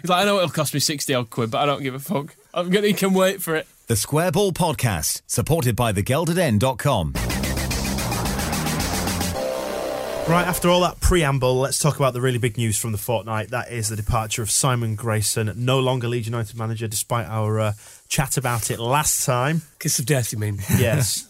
He's like, I know it'll cost me sixty odd quid, but I don't give a fuck. I'm gonna he can wait for it. The Square Ball Podcast, supported by thegeldeden.com. Right, after all that preamble, let's talk about the really big news from the fortnight. That is the departure of Simon Grayson, no longer Leeds United manager, despite our uh, chat about it last time. Kiss of death, you mean? Yes,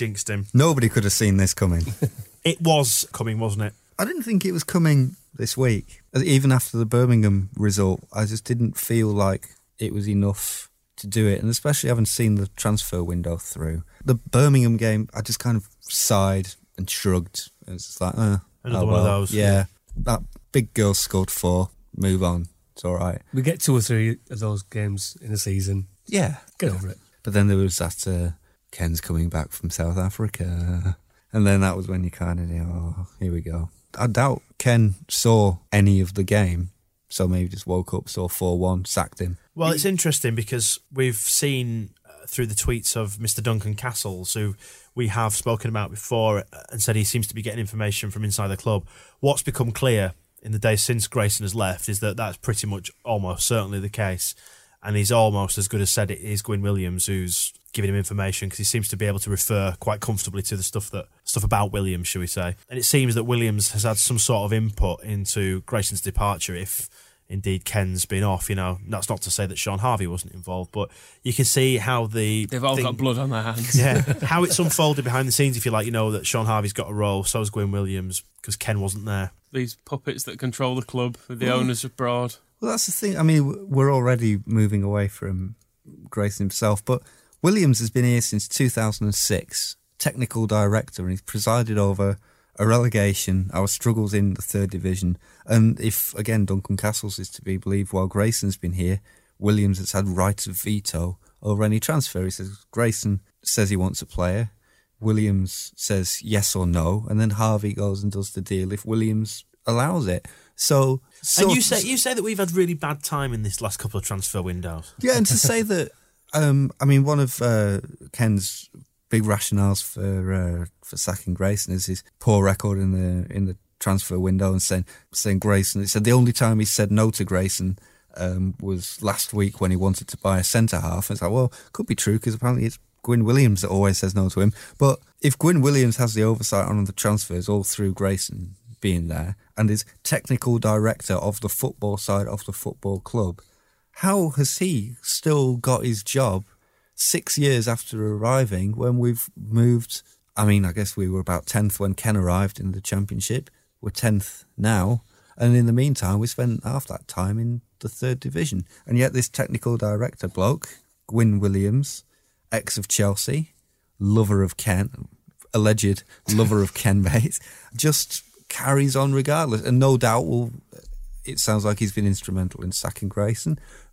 jinxed him. Nobody could have seen this coming. It was coming, wasn't it? I didn't think it was coming this week. Even after the Birmingham result, I just didn't feel like it was enough to do it. And especially having seen the transfer window through. The Birmingham game, I just kind of sighed and shrugged. It was just like, uh, Another oh one of those, Yeah. yeah. That big girl scored four. Move on. It's all right. We get two or three of those games in a season. Yeah. Get over it. But then there was that uh, Ken's coming back from South Africa. And then that was when you kind of knew, oh, here we go. I doubt Ken saw any of the game. So maybe just woke up, saw 4 1, sacked him. Well, it's interesting because we've seen uh, through the tweets of Mr. Duncan Castles, who we have spoken about before, uh, and said he seems to be getting information from inside the club. What's become clear in the days since Grayson has left is that that's pretty much almost certainly the case. And he's almost as good as said it is Gwyn Williams who's giving him information because he seems to be able to refer quite comfortably to the stuff that stuff about Williams, shall we say? And it seems that Williams has had some sort of input into Grayson's departure. If indeed Ken's been off, you know, that's not to say that Shaun Harvey wasn't involved, but you can see how the They've all thing- got blood on their hands. yeah, how it's unfolded behind the scenes. If you like, you know that Shaun Harvey's got a role, so has Gwyn Williams because Ken wasn't there. These puppets that control the club the Mm. owners abroad. Well, that's the thing. I mean, we're already moving away from Grayson himself, but Williams has been here since 2006, technical director, and he's presided over a relegation, our struggles in the third division. And if, again, Duncan Castles is to be believed, while Grayson's been here, Williams has had right of veto over any transfer. He says Grayson says he wants a player. Williams says yes or no, and then Harvey goes and does the deal if Williams allows it. So, and you say you say that we've had really bad time in this last couple of transfer windows. yeah, and to say that, um, I mean, one of uh, Ken's big rationales for uh, for sacking Grayson is his poor record in the in the transfer window, and saying saying Grayson. He said the only time he said no to Grayson um, was last week when he wanted to buy a centre half. And it's like, well, could be true because apparently it's Gwyn Williams that always says no to him. But if Gwyn Williams has the oversight on the transfers all through Grayson being there and is technical director of the football side of the football club, how has he still got his job six years after arriving when we've moved? I mean, I guess we were about 10th when Ken arrived in the championship. We're 10th now. And in the meantime, we spent half that time in the third division. And yet, this technical director bloke, Gwyn Williams, ex of Chelsea, lover of Ken, alleged lover of Ken Bates, just carries on regardless. And no doubt will. It sounds like he's been instrumental in sacking Grayson.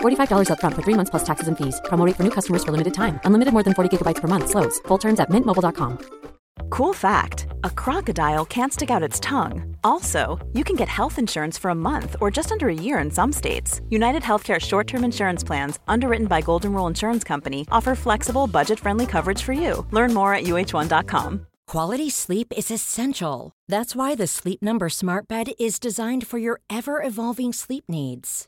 $45 upfront for three months plus taxes and fees. Promo rate for new customers for limited time. Unlimited more than 40 gigabytes per month. Slows. Full terms at mintmobile.com. Cool fact a crocodile can't stick out its tongue. Also, you can get health insurance for a month or just under a year in some states. United Healthcare short term insurance plans, underwritten by Golden Rule Insurance Company, offer flexible, budget friendly coverage for you. Learn more at uh1.com. Quality sleep is essential. That's why the Sleep Number Smart Bed is designed for your ever evolving sleep needs.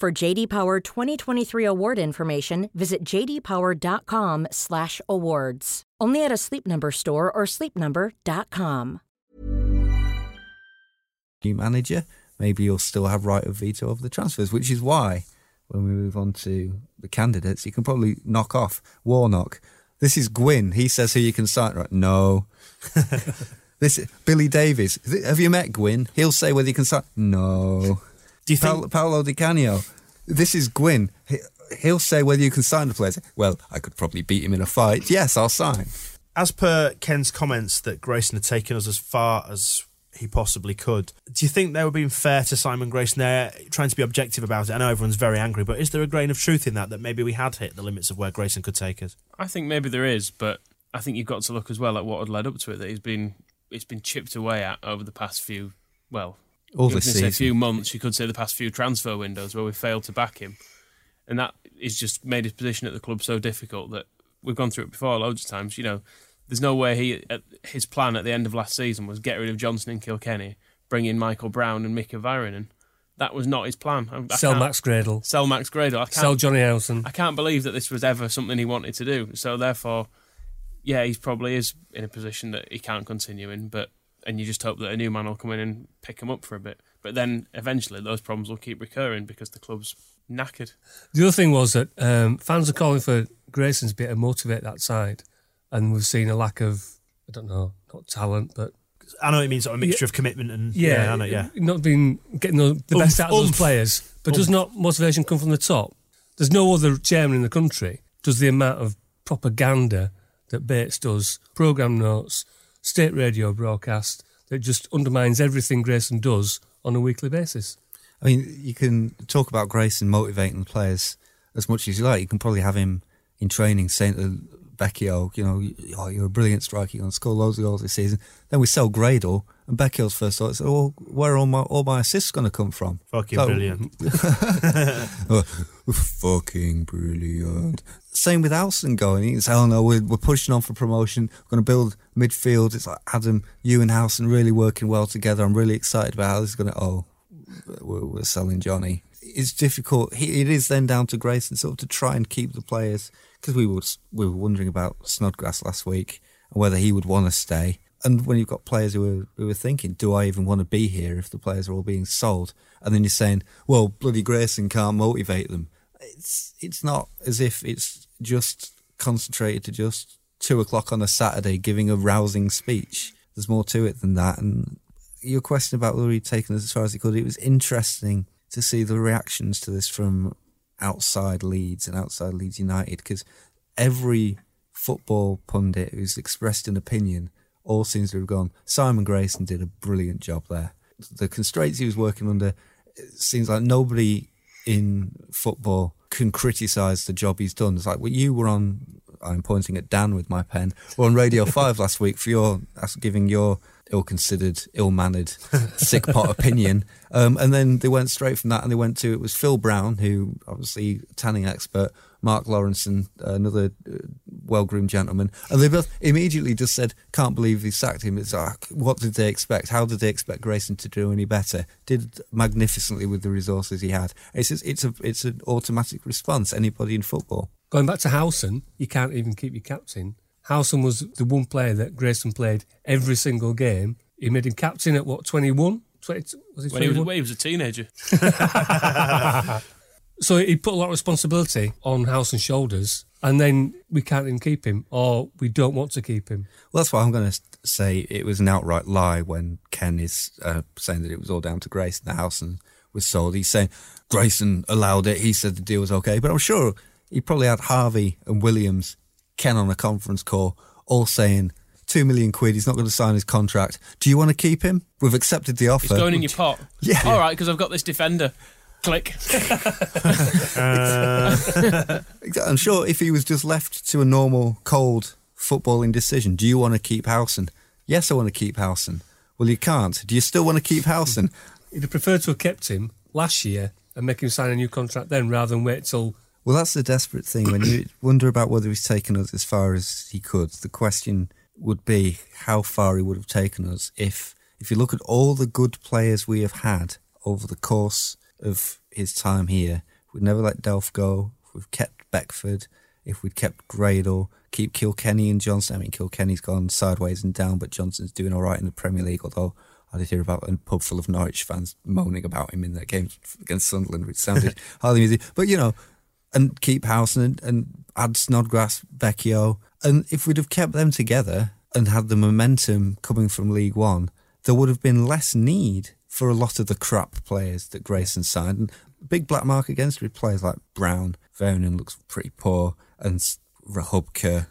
For JD Power 2023 award information, visit jdpower.com/awards. Only at a Sleep Number store or sleepnumber.com. new manager, maybe you'll still have right of veto over the transfers, which is why when we move on to the candidates, you can probably knock off Warnock. This is Gwyn. He says who you can sign. Right? No. this Billy Davies. Have you met Gwyn? He'll say whether you can sign. No. Do you Paolo, think? Paolo Di Canio. This is Gwyn. He, he'll say whether you can sign the players. Well, I could probably beat him in a fight. Yes, I'll sign. As per Ken's comments that Grayson had taken us as far as he possibly could, do you think they were being fair to Simon Grayson there, trying to be objective about it? I know everyone's very angry, but is there a grain of truth in that, that maybe we had hit the limits of where Grayson could take us? I think maybe there is, but I think you've got to look as well at what had led up to it. That he's been it's been chipped away at over the past few well, All you this could say few months. You could say the past few transfer windows where we failed to back him, and that has just made his position at the club so difficult that we've gone through it before loads of times. You know, there's no way he his plan at the end of last season was get rid of Johnson and Kilkenny, bring in Michael Brown and Mika Väyrynen. That was not his plan. I, I Sell Max Gradel. Sell Max Gradel. I can't, Sell Johnny Howson. I can't believe that this was ever something he wanted to do. So therefore, yeah, he probably is in a position that he can't continue in. But and you just hope that a new man will come in and pick him up for a bit. But then eventually those problems will keep recurring because the club's knackered. The other thing was that um, fans are calling for Grayson's bit to motivate that side, and we've seen a lack of, I don't know, not talent, but I know it means sort of a mixture of commitment and yeah, I know, yeah. not being getting the, the Oomph, best out of those players. But does not motivation come from the top? There's no other chairman in the country does the amount of propaganda that Bates does, program notes, state radio broadcast that just undermines everything Grayson does on a weekly basis. I mean, you can talk about Grayson motivating the players as much as you like. You can probably have him in training saying to Becchio, you know, oh, you're a brilliant striker, you're going to score loads of goals this season. Then we sell Gradel, and Becchio's first thought is, oh, where are all my, all my assists going to come from? Fucking So- brilliant. Oh, fucking brilliant. Same with Alston going. He's oh no, we're, we're pushing on for promotion. We're going to build midfield. It's like Adam, you and Howson really working well together. I'm really excited about how this is going to. Oh, we're, we're selling Johnny. It's difficult. It is then down to Grayson sort of to try and keep the players because we were we were wondering about Snodgrass last week and whether he would want to stay. And when you've got players who are who are thinking, do I even want to be here if the players are all being sold? And then you're saying, well, bloody Grayson can't motivate them. It's it's not as if it's just concentrated to just two o'clock on a Saturday giving a rousing speech. There's more to it than that. And your question about whether he'd taken as far as he could, it was interesting to see the reactions to this from outside Leeds and outside Leeds United because every football pundit who's expressed an opinion all seems to have gone, Simon Grayson did a brilliant job there. The constraints he was working under, it seems like nobody in football can criticise the job he's done. It's like well, you were on, I'm pointing at Dan with my pen, were on Radio 5 last week for your, that's giving your ill-considered, ill-mannered, sick pot opinion. Um, and then they went straight from that and they went to, it was Phil Brown, who obviously tanning expert, Mark Lawrence and another uh, well-groomed gentleman, and they both immediately just said, "Can't believe he sacked him." It's like, what did they expect? How did they expect Grayson to do any better? Did magnificently with the resources he had. It's just, it's a it's an automatic response. Anybody in football. Going back to Howson, you can't even keep your captain. Howson was the one player that Grayson played every single game. He made him captain at what, 21? 20, was he When he was, 21? when he was a teenager. So he put a lot of responsibility on Howson's shoulders, and then we can't even keep him, or we don't want to keep him. Well, that's why I'm going to say it was an outright lie when Ken is uh, saying that it was all down to Grayson. The Howson was sold. He's saying Grayson allowed it. He said the deal was okay, but I'm sure he probably had Harvey and Williams, Ken on a conference call, all saying two million quid. He's not going to sign his contract. Do you want to keep him? We've accepted the offer. It's going in your pot. Yeah. All right, because I've got this defender. Click. Uh, I'm sure if he was just left to a normal, cold footballing decision, do you want to keep Howson? Yes, I want to keep Howson. Well, you can't. Do you still want to keep Howson? He'd have preferred to have kept him last year and make him sign a new contract then, rather than wait till Well, that's the desperate thing. When you wonder about whether he's taken us as far as he could, the question would be how far he would have taken us if, if you look at all the good players we have had over the course of his time here, we'd never let Delph go. We've kept Beckford. If we'd kept Gradel, keep Kilkenny and Johnson. I mean, Kilkenny's gone sideways and down, but Johnson's doing all right in the Premier League. Although I did hear about a pub full of Norwich fans moaning about him in their game against Sunderland, which sounded hardly easy. But you know, and keep Howson and, and add Snodgrass, Becchio, and if we'd have kept them together and had the momentum coming from League One, there would have been less need for a lot of the crap players that Grayson signed. And big black mark against with players like Brown, Vernon looks pretty poor, and Rachubka.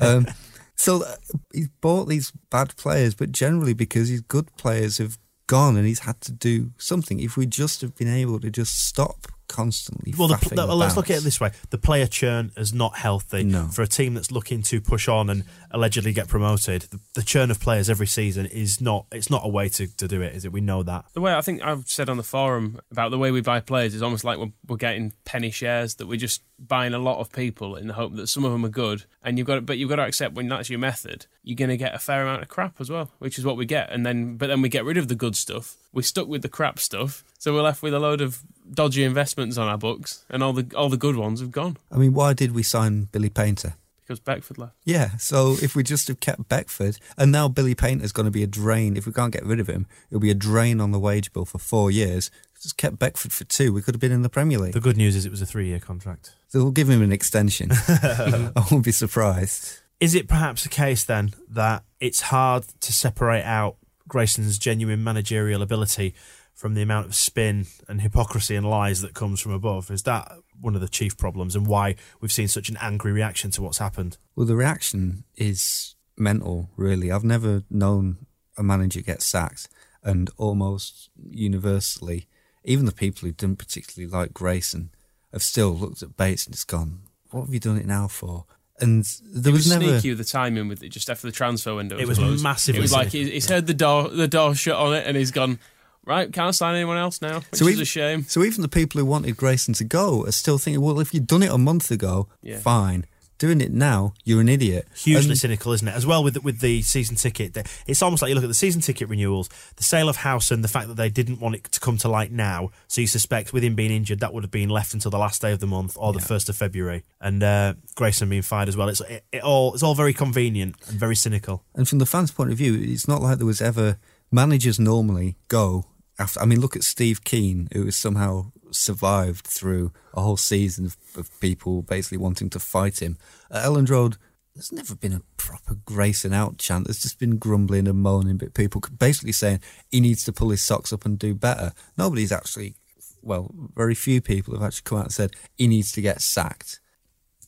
Um, so uh, he's bought these bad players, but generally because his good players have gone and he's had to do something. If we just have been able to just stop constantly. Well, the, the, let's look at it this way: the player churn is not healthy No. for a team that's looking to push on and allegedly get promoted. The, the churn of players every season is not. It's not a way to, to do it, is it? We know that. The way I think I've said on the forum about the way we buy players is almost like we're, we're getting penny shares that we're just buying a lot of people in the hope that some of them are good, and you've got to, but you've got to accept when that's your method, you're going to get a fair amount of crap as well, which is what we get, and then but then we get rid of the good stuff. We're stuck with the crap stuff, so we're left with a load of dodgy investments on our books, and all the all the good ones have gone I mean, why did we sign Billy Paynter? Because Beckford left. Yeah, so if we just have kept Beckford, and now Billy Paynter's going to be a drain. If we can't get rid of him, it'll be a drain on the wage bill for four years. Just kept Beckford for two, we could have been in the Premier League. The good news is it was a three-year contract. So we'll give him an extension. I won't be surprised. Is it perhaps the case then that it's hard to separate out Grayson's genuine managerial ability from the amount of spin and hypocrisy and lies that comes from above? Is that one of the chief problems and why we've seen such an angry reaction to what's happened? Well, the reaction is mental, really. I've never known a manager get sacked, and almost universally, even the people who didn't particularly like Grayson have still looked at Bates and just gone, "What have you done it now for?" And there It was, was never. sneaky with the timing with it just after the transfer window. It was closed. massively It was like he's heard the door the door shut on it, and he's gone. Right, can't sign anyone else now, which is even, a shame. So even the people who wanted Grayson to go are still thinking, well, if you'd done it a month ago, Yeah. fine. Doing it now, you're an idiot. Hugely And- cynical, isn't it? As well with the, with the season ticket, it's almost like you look at the season ticket renewals, the sale of House, and the fact that they didn't want it to come to light now. So you suspect with him being injured, that would have been left until the last day of the month or the first of February, and uh, Grayson being fired as well. It's it, it all it's all very convenient and very cynical. And from the fans' point of view, it's not like there was ever managers normally go after. I mean, look at Steve Kean, who has somehow survived through a whole season of, of people basically wanting to fight him. At Elland Road, there's never been a proper Grayson out chant. There's just been grumbling and moaning, but people basically saying he needs to pull his socks up and do better. Nobody's actually, well, very few people have actually come out and said he needs to get sacked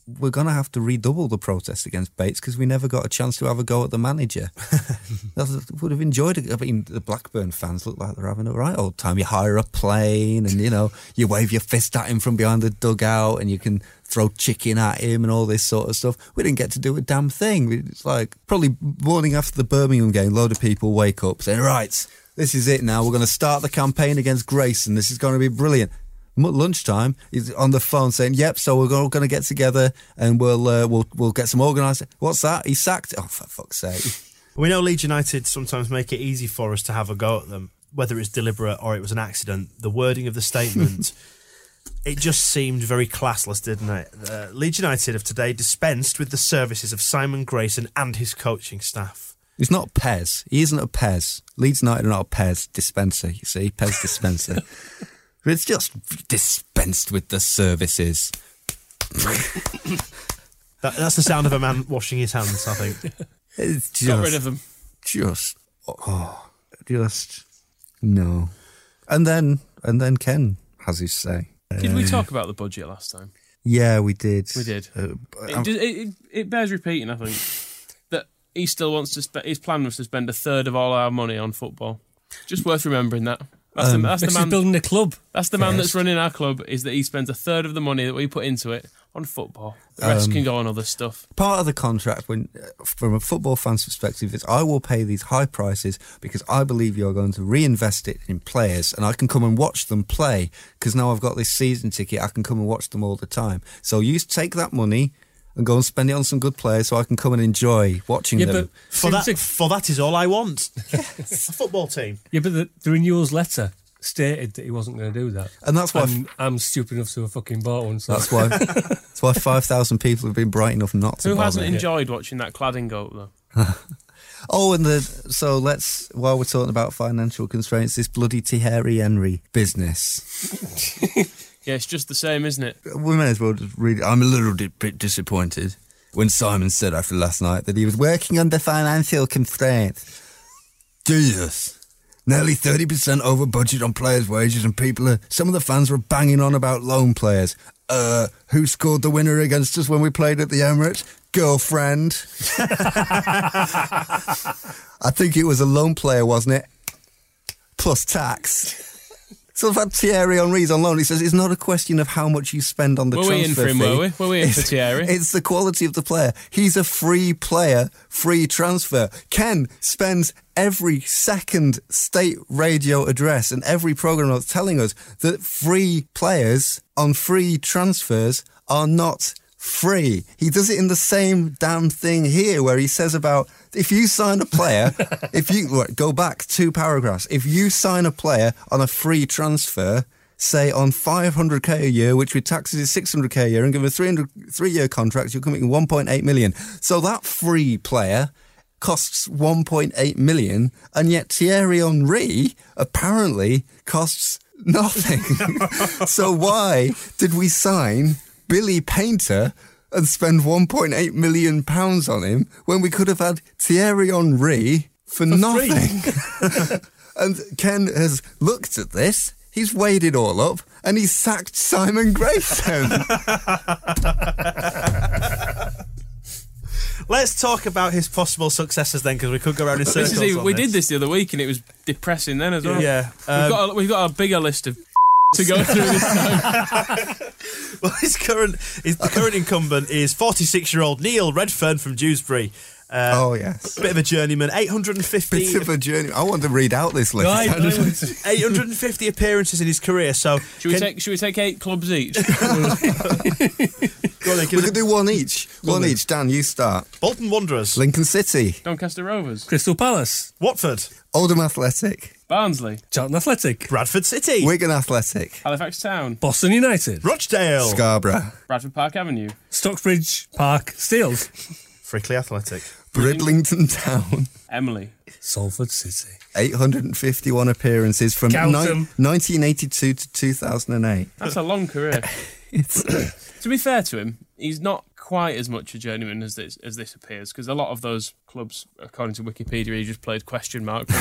we're going to have to redouble the protest against Bates because we never got a chance to have a go at the manager. I would have enjoyed it. I mean, the Blackburn fans look like they're having a right old time. You hire a plane and, you know, you wave your fist at him from behind the dugout and you can throw chicken at him and all this sort of stuff. We didn't get to do a damn thing. It's like probably morning after the Birmingham game, a load of people wake up saying, right, this is it now. We're going to start the campaign against Grayson. This is going to be brilliant lunchtime, he's on the phone saying, "Yep, so we're all going to get together and we'll uh, we'll we'll get some organised." What's that? He's sacked. Oh, for fuck's sake! We know Leeds United sometimes make it easy for us to have a go at them, whether it's deliberate or it was an accident. The wording of the statement, it just seemed very classless, didn't it? Uh, Leeds United of today dispensed with the services of Simon Grayson and his coaching staff. He's not Pez. He isn't a Pez. Leeds United are not a Pez dispenser. You see, Pez dispenser. But it's just dispensed with the services. That, that's the sound of a man washing his hands, I think. It's just, Got rid of him. Just, oh, just no. And then, and then Ken has his say. Did we talk about the budget last time? Yeah, we did. We did. Uh, It, it, it, it bears repeating, I think, that he still wants to spend. His plan was to spend a third of all our money on football. Just worth remembering that. That's Um, the, that's the man. building a club. That's the man Yes. that's running our club. Is that he spends a third of the money that we put into it on football. The rest Um, can go on other stuff. Part of the contract, when uh, from a football fan's perspective, is I will pay these high prices because I believe you're going to reinvest it in players, and I can come and watch them play because now I've got this season ticket. I can come and watch them all the time. So you take that money and go and spend it on some good players, so I can come and enjoy watching Yeah, them. but For that, Seems for that is all I want. a football team. Yeah, but the, the renewals letter stated that he wasn't going to do that, And that's why- I'm, I'm stupid enough to have fucking bought one. So That's why. that's why five thousand people have been bright enough not to. Who bother. hasn't enjoyed watching that cladding go up though? Oh, and the so let's while we're talking about financial constraints, this bloody Thierry Henry business. Yeah, it's just the same, isn't it? We may as well just read. it. I'm a little bit disappointed when Simon said after last night that he was working under financial constraints. Jesus. Nearly 30% over budget on players' wages, and people are. Some of the fans were banging on about loan players. Uh, who scored the winner against us when we played at the Emirates? Girlfriend. I think it was a loan player, wasn't it? Plus tax. So had Thierry Henry's on loan. He says it's not a question of how much you spend on the Were we in transfer for him, fee. were we? Were we in for Thierry? It's the quality of the player. He's a free player, free transfer. Ken spends every second state radio address and every program note telling us that free players on free transfers are not free. He does it in the same damn thing here where he says about if you sign a player, if you look, go back two paragraphs, if you sign a player on a free transfer, say on 500k a year, which with taxes is 600k a year, and give him a 300 three year contract, you're coming 1.8 million. So that free player costs 1.8 million, and yet Thierry Henry apparently costs nothing. so why did we sign Billy Paynter and spend 1.8 million pounds on him when we could have had Thierry Henry for, nothing? and Ken has looked at this. He's weighed it all up and he's sacked Simon Grayson. Let's talk about his possible successors then, because we could go around in This circles. is even, on we this. did this the other week and it was depressing then as well. Yeah, um, we've, got a, we've got a bigger list of to go through this time. Well, his current, his, the current incumbent is 46-year-old Neil Redfearn from Dewsbury. Uh, oh, yes. Bit of a journeyman, 850, Bit of a journey. I want to read out this list. Right, I want to- 850 appearances in his career. So Should we can- take should we take eight clubs each? on then, We could do one each. One then. each. Dan, you start. Bolton Wanderers, Lincoln City, Doncaster Rovers, Crystal Palace, Watford, Oldham Athletic, Barnsley, Charlton Athletic, Bradford City, Wigan Athletic, Halifax Town, Boston United, Rochdale, Scarborough, Bradford Park Avenue, Stockbridge Park Steels, Frickley Athletic. Bridlington Town. Emley. Salford City. 851 appearances from ni- 1982 to 2008. That's a long career. to be fair to him, he's not quite as much a journeyman as this as this appears because a lot of those clubs, according to Wikipedia, he just played question mark.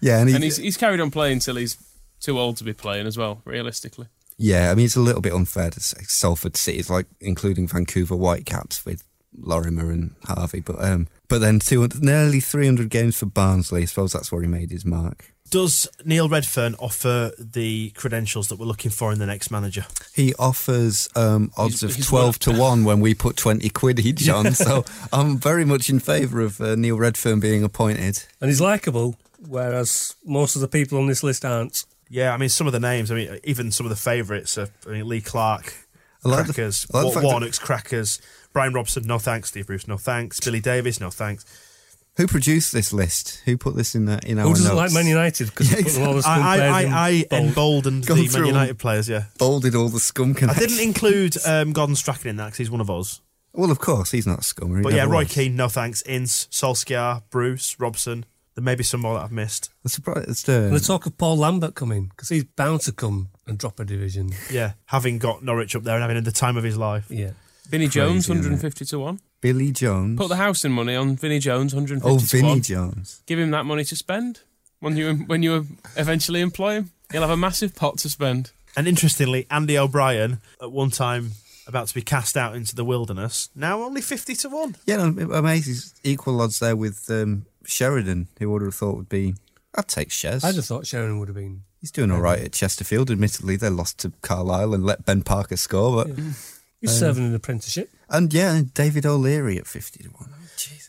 Yeah, and, he, and he's he's carried on playing until he's too old to be playing as well. Realistically, yeah, I mean it's a little bit unfair to say Salford City is like including Vancouver Whitecaps with Lorimer and Harvey, but um, but then 200, nearly 300 games for Barnsley. I suppose that's where he made his mark. Does Neil Redfearn offer the credentials that we're looking for in the next manager? He offers um, odds He's- of he's 12 one to 1 when we put 20 quid each on. so I'm very much in favour of uh, Neil Redfearn being appointed. And he's likeable, whereas most of the people on this list aren't. Yeah, I mean some of the names. I mean even some of the favourites. Are, I mean Lee Clark, I like the- Crackers, I like the Wa- that- Warnock's Crackers, Brian Robson, no thanks. Steve Bruce, no thanks. Billy Davies, no thanks. Who produced this list? Who put this in, the, in our Who doesn't notes? like Man United? Because Yeah, put all the scum I, I, I, I emboldened Gone the Man all- United players. Yeah, Bolded all the scum I didn't include um, Gordon Strachan in that because he's one of us. Well, of course, he's not a scummer. But yeah, Roy was. Keane, no thanks. Ince, Solskjaer, Bruce, Robson. There may be some more that I've missed. I'm surprised. Uh, And the talk of Paul Lambert coming, because he's bound to come and drop a division. Yeah, having got Norwich up there and having in the time of his life. Yeah. Vinnie Jones, 150 to one. Billy Jones. Put the house in money on Vinnie Jones, 150 oh, to Vinnie one. Jones. Give him that money to spend when you when you eventually employ him. He'll have a massive pot to spend. And interestingly, Andy O'Brien, at one time about to be cast out into the wilderness, now only 50 to 1. Yeah, no, amazing. Equal odds there with um, Sheridan, who I would have thought would be. I'd take Shez. I just thought Sheridan would have been. He's doing all right at Chesterfield. Admittedly, they lost to Carlisle and let Ben Parker score, but He's Uh, serving an apprenticeship. And yeah, David O'Leary at 50 to 1.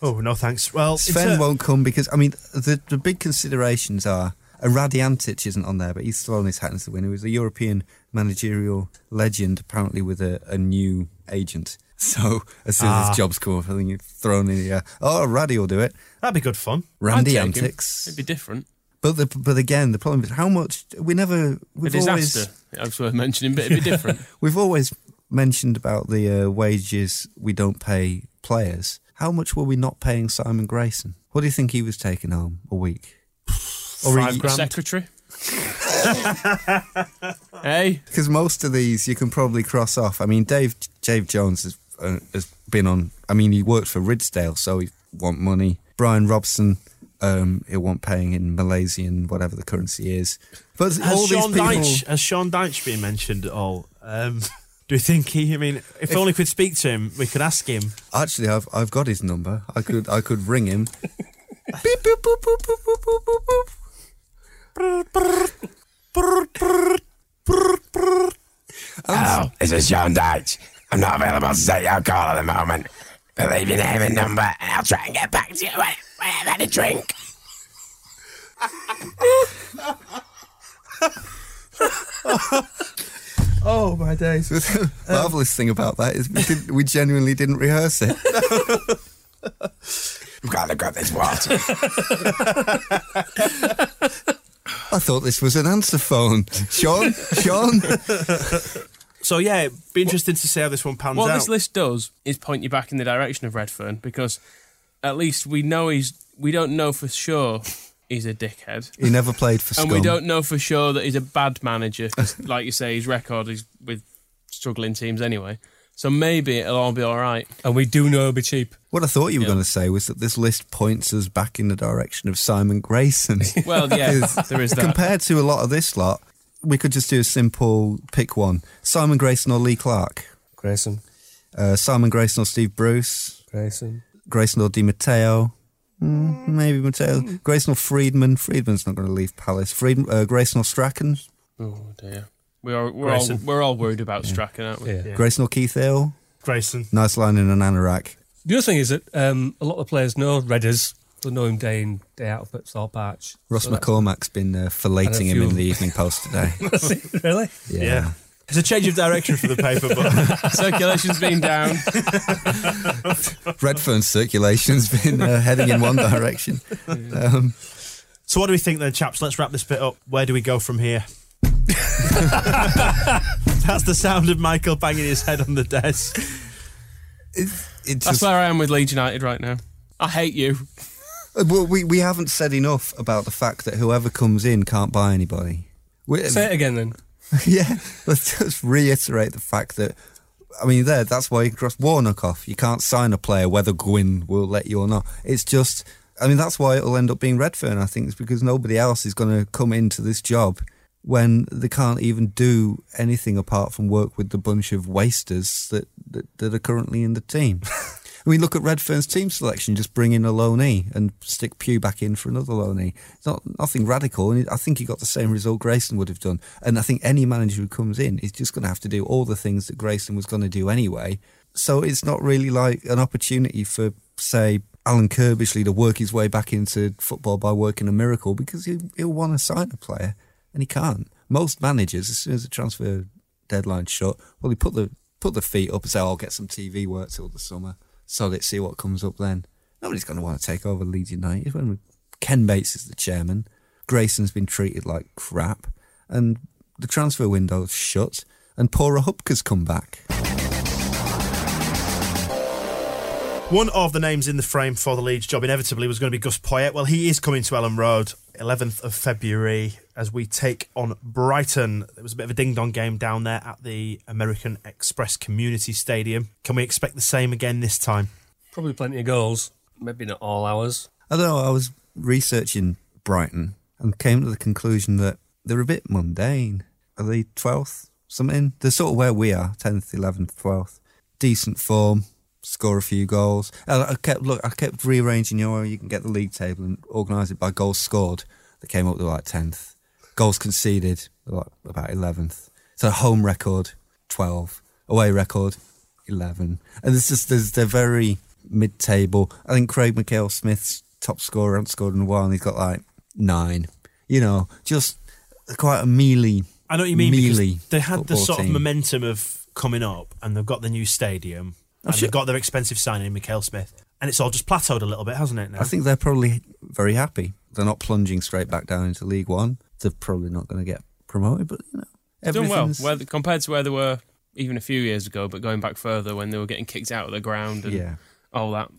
Oh, no thanks. Well, Sven in ter- won't come because, I mean, the, the big considerations are. Uh, Radiantic isn't on there, but he's thrown his hat into the wind. He was a European managerial legend, apparently with a, a new agent. So as soon as Ah. his job's come up, I think he's thrown in the air. Oh, Raddy will do it. That'd be good fun. Randy I'd him. Antics. It'd be different. But the, but again, the problem is how much we never A we've disaster. always That's worth mentioning, but it'd be different. we've always mentioned about the uh, wages we don't pay players. How much were we not paying Simon Grayson? What do you think he was taking home a week? Or Five he- grand. Secretary. hey, Because most of these you can probably cross off. I mean, Dave Dave Jones has, uh, has been on. I mean, he worked for Ridsdale, so he want money. Brian Robson, um, he'll want paying in Malaysian, whatever the currency is. But Has all Sean these people, Dyche has Sean Dyche been mentioned at all? Um, do you think he? I mean, if, if only we could speak to him, we could ask him. Actually, I've I've got his number. I could I could ring him. Beep, boop, boop, boop, boop, boop, boop, boop. Hello, this is Dyche. I'm not available to take your call at the moment, but leave your name and number, and I'll try and get back to you when, when I've had a drink. Oh my days! The marvelous thing about that is we, did, we genuinely didn't rehearse it. I've got to grab this water. I thought this was an answer phone. Sean, Sean. So yeah, it'd be interesting to see how this one pans what out. What this list does is point you back in the direction of Redfearn because at least we know he's. We don't know for sure he's a dickhead. He never played for And Scum. we don't know for sure that he's a bad manager. 'cause like you say, his record is with struggling teams anyway. So maybe it'll all be all right. And we do know it'll be cheap. What I thought you were Yeah. going to say was that this list points us back in the direction of Simon Grayson. Well, yeah, Because there is that. Compared to a lot of this lot, we could just do a simple pick one: Simon Grayson or Lee Clark. Grayson, Uh, Simon Grayson or Steve Bruce. Grayson. Grayson or Di Matteo. Mm, maybe Matteo. Grayson or Freedman. Freedman's not going to leave Palace. Fried, uh, Grayson or Strachan. Oh dear. We are we're all we're all worried about Strachan, aren't we? Yeah. Grayson or Keith Hill. Grayson. Nice line in an anorak. The other thing is that um, a lot of players know Redders. They know him day in, day out up at Thorpe Arch. Ross So McCormack's been uh, filleting him in the Evening Post today. really? Yeah. It's a change of direction for the paper, but Circulation's been down. Redfearn's circulation's been uh, heading in one direction. Um, so what do we think then, chaps? Let's wrap this bit up. Where do we go from here? That's the sound of Michael banging his head on the desk. it, it That's just, where I am with Leeds United right now. I hate you. Uh, well, we, we haven't said enough about the fact that whoever comes in can't buy anybody. We, Say it again then. yeah, let's just reiterate the fact that, I mean, there, that's why you cross Warnock off. You can't sign a player whether Gwyn will let you or not. It's just, I mean, that's why it'll end up being Redfearn, I think, is because nobody else is going to come into this job when they can't even do anything apart from work with the bunch of wasters that, that, that are currently in the team. I mean, look at Redfearn's team selection. Just bring in a loanee and stick Pugh back in for another loanee. It's not nothing radical, and I think he got the same result Grayson would have done. And I think any manager who comes in is just going to have to do all the things that Grayson was going to do anyway. So it's not really like an opportunity for, say, Alan Curbishley to work his way back into football by working a miracle because he, he'll want to sign a player and he can't. Most managers, as soon as the transfer deadline's shut, well, they put the put the feet up and say, "Oh, "I'll get some TV work till the summer." So let's see what comes up then. Nobody's going to want to take over Leeds United when Ken Bates is the chairman. Grayson's been treated like crap, and the transfer window's shut, and Paul Rachubka's come back. One of the names in the frame for the Leeds job inevitably was going to be Gus Poyet. Well, he is coming to Elland Road, 11th of February, as we take on Brighton. It was a bit of a ding dong game down there at the American Express Community Stadium. Can we expect the same again this time? Probably plenty of goals. Maybe not all hours. I don't know. I was researching Brighton and came to the conclusion that they're a bit mundane. Are they twelfth? Something. They're sort of where we are, tenth, eleventh, twelfth. Decent form, score a few goals. I kept look. I kept rearranging. your. know, you can get the league table and organise it by goals scored. They came up to like tenth. Goals conceded, like about eleventh. So home record, twelve. Away record, 11. And it's just, there's, they're very mid table. I think Craig Mackail-Smith's top scorer, hasn't scored in a while, and he's got like nine. You know, just quite a mealy. I know what you mean mealy because they had the sort team. of momentum of coming up, and they've got the new stadium, and sure- they've got their expensive signing, Mackail-Smith, and it's all just plateaued a little bit, hasn't it? Now? I think they're probably very happy. They're not plunging straight back down into League One. They're probably not going to get promoted, but you know, They've done well everything's- where, compared to where they were even a few years ago, but going back further when they were getting kicked out of the ground and Yeah. all that.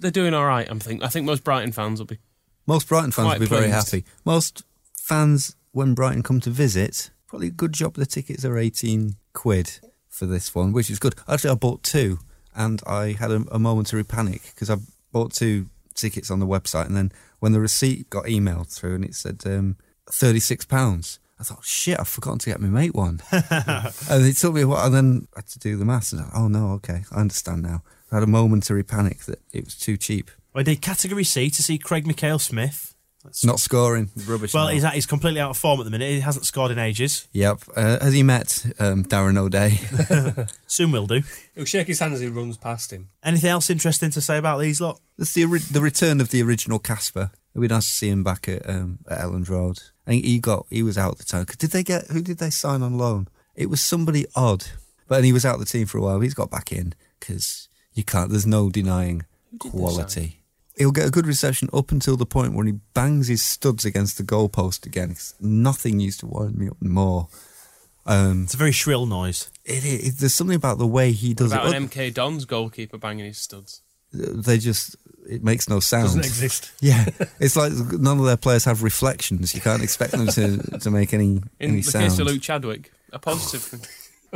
They're doing all right. I think. I think most Brighton fans will be. Most Brighton fans will be very happy. Most fans, when Brighton come to visit, probably a good job the tickets are 18 quid for this one, which is good. Actually, I bought two and I had a, a momentary panic because I bought two tickets on the website and then when the receipt got emailed through and it said um, £36, I thought, shit, I've forgotten to get my mate one. and it took me a while, and then I had to do the maths and I, oh no, okay, I understand now. I had a momentary panic that it was too cheap. I did category C to see Craig Mackail-Smith. That's- Not scoring, rubbish. well, now. he's, he's completely out of form at the minute. He hasn't scored in ages. Yep. Uh, has he met um, Darren O'Dea? Soon will do. He'll shake his hand as he runs past him. Anything else interesting to say about these lot? That's the ori- the return of the original Casper. It'd be nice to see him back at um, at Elland Road. I think he got he was out at the time. 'Cause Did they get who did they sign on loan? It was somebody odd, but and he was out of the team for a while. He's got back in because you can't. There's no denying did they quality. He'll get a good reception up until the point when he bangs his studs against the goalpost again. It's, nothing used to wind me up more. Um, It's a very shrill noise. it, it, there's something about the way he does About it. an MK Dons goalkeeper banging his studs. they just it makes no sound. Doesn't exist. Yeah, it's like none of their players have reflections. You can't expect them to, to make any In any the sound. case of Luke Chadwick, a positive thing.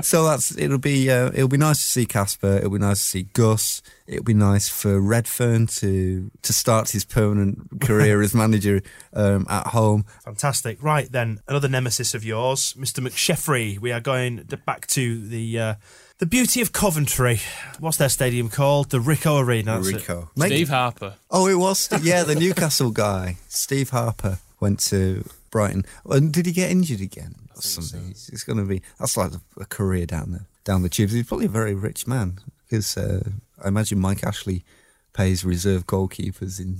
So that's it'll be uh, it'll be nice to see Casper. It'll be nice to see Gus. It'll be nice for Redfearn to to start his permanent career as manager um, at home. Fantastic. Right then, another nemesis of yours, Mr. McSheffrey. We are going back to the uh, the beauty of Coventry. What's their stadium called? The Ricoh Arena. that's. Ricoh. Steve Harper. Oh, it was yeah the Newcastle guy, Steve Harper, went to Brighton. And did he get injured again? Or something? It's, it's going to be that's like a career down the down the tubes. He's probably a very rich man because uh, I imagine Mike Ashley pays reserve goalkeepers in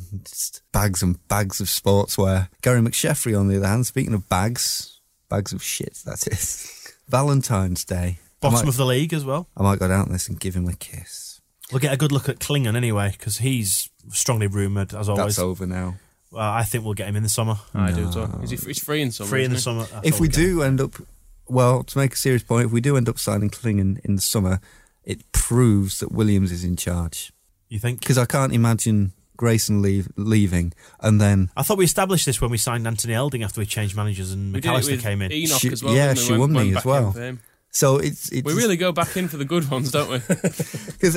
bags and bags of sportswear. Gary McSheffrey, on the other hand, speaking of bags, bags of shit. That is Valentine's Day. Bottom might, of the league as well. I might go down this and give him a kiss. We'll get a good look at Clingan anyway, because he's strongly rumoured as always. That's over now. Well, I think we'll get him in the summer. I do as well. Is he, he's free in summer. Free in the isn't he? summer. I if we we'd get him. do end up, well, to make a serious point, if we do end up signing Clingan in the summer, it proves that Williams is in charge. you think? Because I can't imagine Grayson leave, leaving and then. I thought we established this when we signed Anthony Elding after we changed managers and We did it McAllister with came in. Enoch She- as well. yeah, didn't we? Showunmi Went as back in well. for him. So it's. it's We really go back in for the good ones, don't we? Because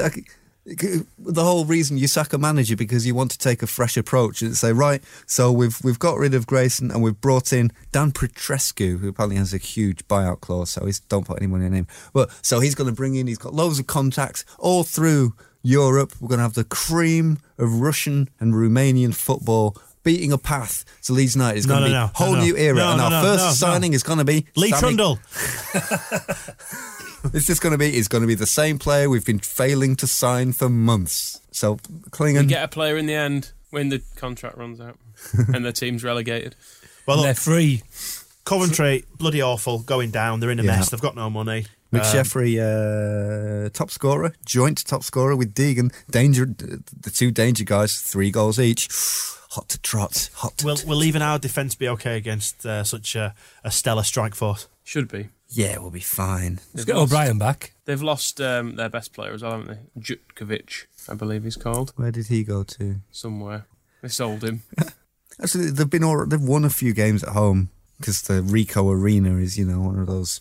the whole reason you sack a manager because you want to take a fresh approach and say, right, so we've we've got rid of Grayson and we've brought in Dan Petrescu, who apparently has a huge buyout clause, so he's don't put any money in him. But so he's going to bring in, he's got loads of contacts all through Europe. We're going to have the cream of Russian and Romanian football. Beating a path to Leeds United is No, going to no, be a whole no, no. new era, and our first signing is going to be Lee Sammy- Trundle. it's just going to be. It's going to be the same player we've been failing to sign for months. So Clingan. We get a player in the end when the contract runs out and the team's relegated. Well, They're free. Coventry, bloody awful, going down. They're in a Yeah. mess. They've got no money. Um, McSheffrey, uh, top scorer, joint top scorer with Deegan. Danger, the two danger guys, three goals each. Hot to trot, hot. To will will even our defence be okay against uh, such a, a stellar strike force? Should be. Yeah, we'll be fine. Let's get O'Brien back. They've lost um, their best player as well, haven't they? Jutkiewicz, I believe he's called, Where did he go to? somewhere. They sold him. Actually, they've been all, they've won a few games at home because the Ricoh Arena is, you know, one of those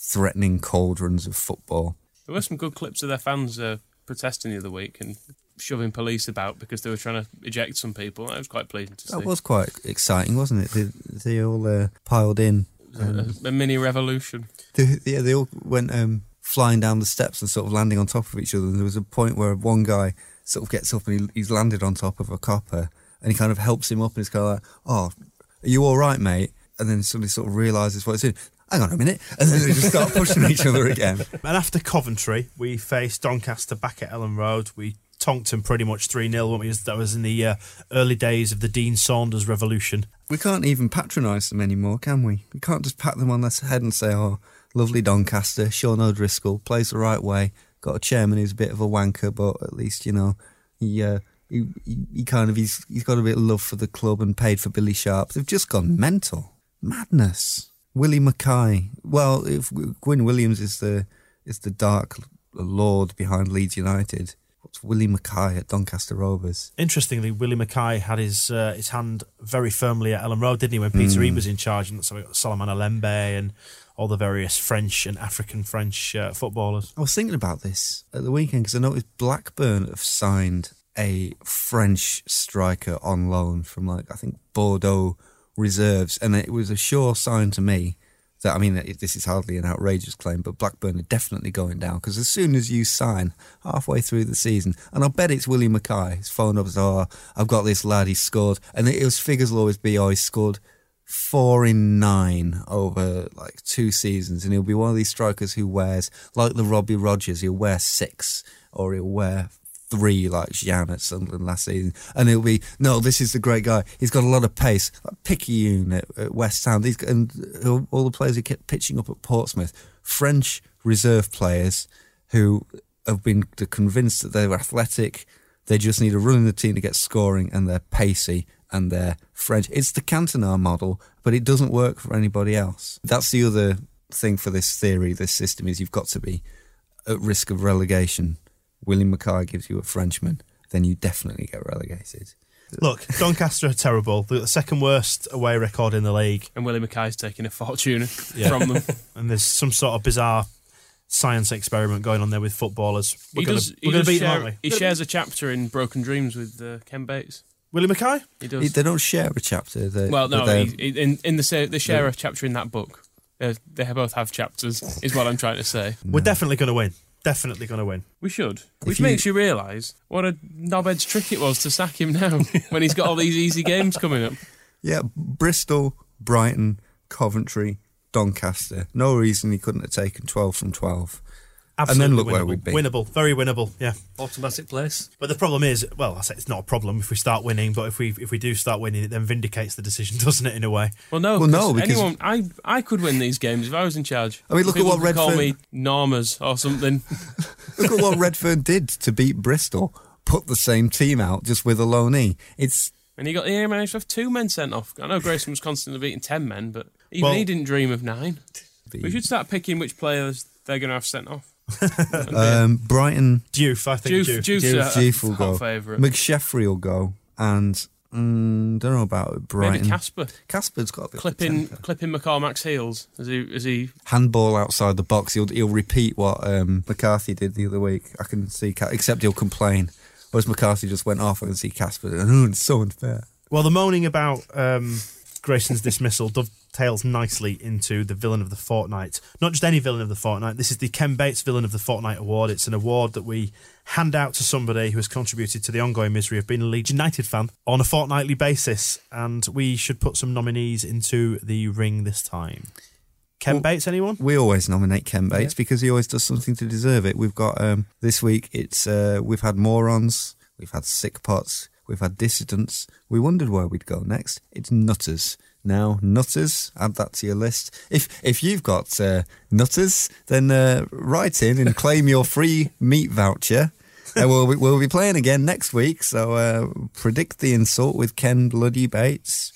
threatening cauldrons of football. There were some good clips of their fans uh, protesting the other week and shoving police about because they were trying to eject some people. That was quite pleasing to see. That was quite exciting, wasn't it? They, they all uh, piled in. A, a mini revolution. They, yeah, they all went um, flying down the steps and sort of landing on top of each other. And there was a point where one guy sort of gets up and he, he's landed on top of a copper and he kind of helps him up and he's kind of like, oh, are you all right, mate? And then suddenly sort of realises what it's doing. hang on a minute, and then they just start pushing each other again. And after Coventry, we faced Doncaster back at Elland Road. We tonked them pretty much 3 0. That was in the uh, early days of the Dean Saunders revolution. We can't even patronise them anymore, can we? We can't just pat them on the head and say, oh, lovely Doncaster, Sean O'Driscoll, plays the right way, got a chairman who's a bit of a wanker, but at least, you know, he, uh, he, he, he kind of, he's, he's got a bit of love for the club and paid for Billy Sharp. They've just gone mental. Madness. Willie Mackay. Well, if Gwyn Williams is the is the dark lord behind Leeds United, Willie Mackay at Doncaster Rovers? Interestingly, Willie Mackay had his uh, his hand very firmly at Elland Road, didn't he, when Peter Mm. Reid was in charge? And so we got Salomon Olembé and all the various French and African French uh, footballers. I was thinking about this at the weekend because I noticed Blackburn have signed a French striker on loan from like I think Bordeaux reserves, and it was a sure sign to me that I mean this is hardly an outrageous claim, but Blackburn are definitely going down because as soon as you sign halfway through the season, and I'll bet it's Willie Mackay, his phone up, oh I've got this lad, he scored, and his figures will always be oh he scored four in nine over like two seasons, and he'll be one of these strikers who wears like the Robbie Rogers. He'll wear six, or he'll wear three like Jan at Sunderland last season, and it'll be no. This is the great guy. He's got a lot of pace. Like Piquionne at, at West Ham. These and all the players who kept pitching up at Portsmouth, French reserve players who have been convinced that they're athletic. They just need a run in the team to get scoring, and they're pacey and they're French. It's the Cantona model, but it doesn't work for anybody else. That's the other thing for this theory, this system, is you've got to be at risk of relegation. William Mackay gives you a Frenchman, then you definitely get relegated. Look, Doncaster are terrible. They're the second worst away record in the league. And Willie Mackay's taking a fortune Yeah. from them. and there's some sort of bizarre science experiment going on there with footballers. We're gonna, does, he we're going does to beat them, aren't he shares a chapter in Broken Dreams with uh, Ken Bates. Willie Mackay? He does. They don't share a chapter. They, well, no, they're- he, he- in, in the, they share a chapter in that book. They, they both have chapters, is what I'm trying to say. We're definitely going to win. Definitely going to win. We should. If Which you- makes you realise what a knobhead's trick it was to sack him now when he's got all these easy games coming up. Yeah, Bristol, Brighton, Coventry, Doncaster. No reason he couldn't have taken 12 from 12. Absolutely and then look winnable. where we'd be. Winnable, very winnable. Yeah, automatic place. But the problem is, well, I say it's not a problem if we start winning, but if we if we do start winning, it then vindicates the decision, doesn't it? In a way. Well, no, Well, no. because- anyone, I, I could win these games if I was in charge. I mean, look at what could call Redfearn- me Normas or something. Look at what Redfearn did to beat Bristol. Put the same team out just with a loanee. It's and he got he managed to have two men sent off. I know Grayson was constantly beating ten men, but even Well- he didn't dream of nine. We should start picking which players they're going to have sent off. um, Brighton. Diouf, I think Diouf- Diouf. Diouf's a- Diouf will go. favourite. McSheffrey will go. And mm, don't know about Brighton. Maybe Casper. Casper's got a bit Clipping of temper. clipping McCormack's heels as he as he handball outside the box. He'll he'll repeat what um, McCarthy did the other week. I can see, except he'll complain. Whereas McCarthy just went off. I can see Casper. Oh, it's so unfair. Well, the moaning about um, Grayson's dismissal dovetails nicely into the villain of the fortnight. Not just any villain of the fortnight. This is the Ken Bates Villain of the Fortnight Award. It's an award that we hand out to somebody who has contributed to the ongoing misery of being a Leeds United fan on a fortnightly basis. And we should put some nominees into the ring this time. Ken Bates, anyone? We always nominate Ken Bates because he always does something to deserve it. We've got um, this week. It's uh, we've had morons, we've had sick pots, we've had dissidents. We wondered where we'd go next. It's nutters. Now, nutters, add that to your list. If if you've got uh, nutters, then uh, write in and claim your free meat voucher. And we'll, be- we'll be playing again next week. So uh, predict the insult with Ken Bloody Bates.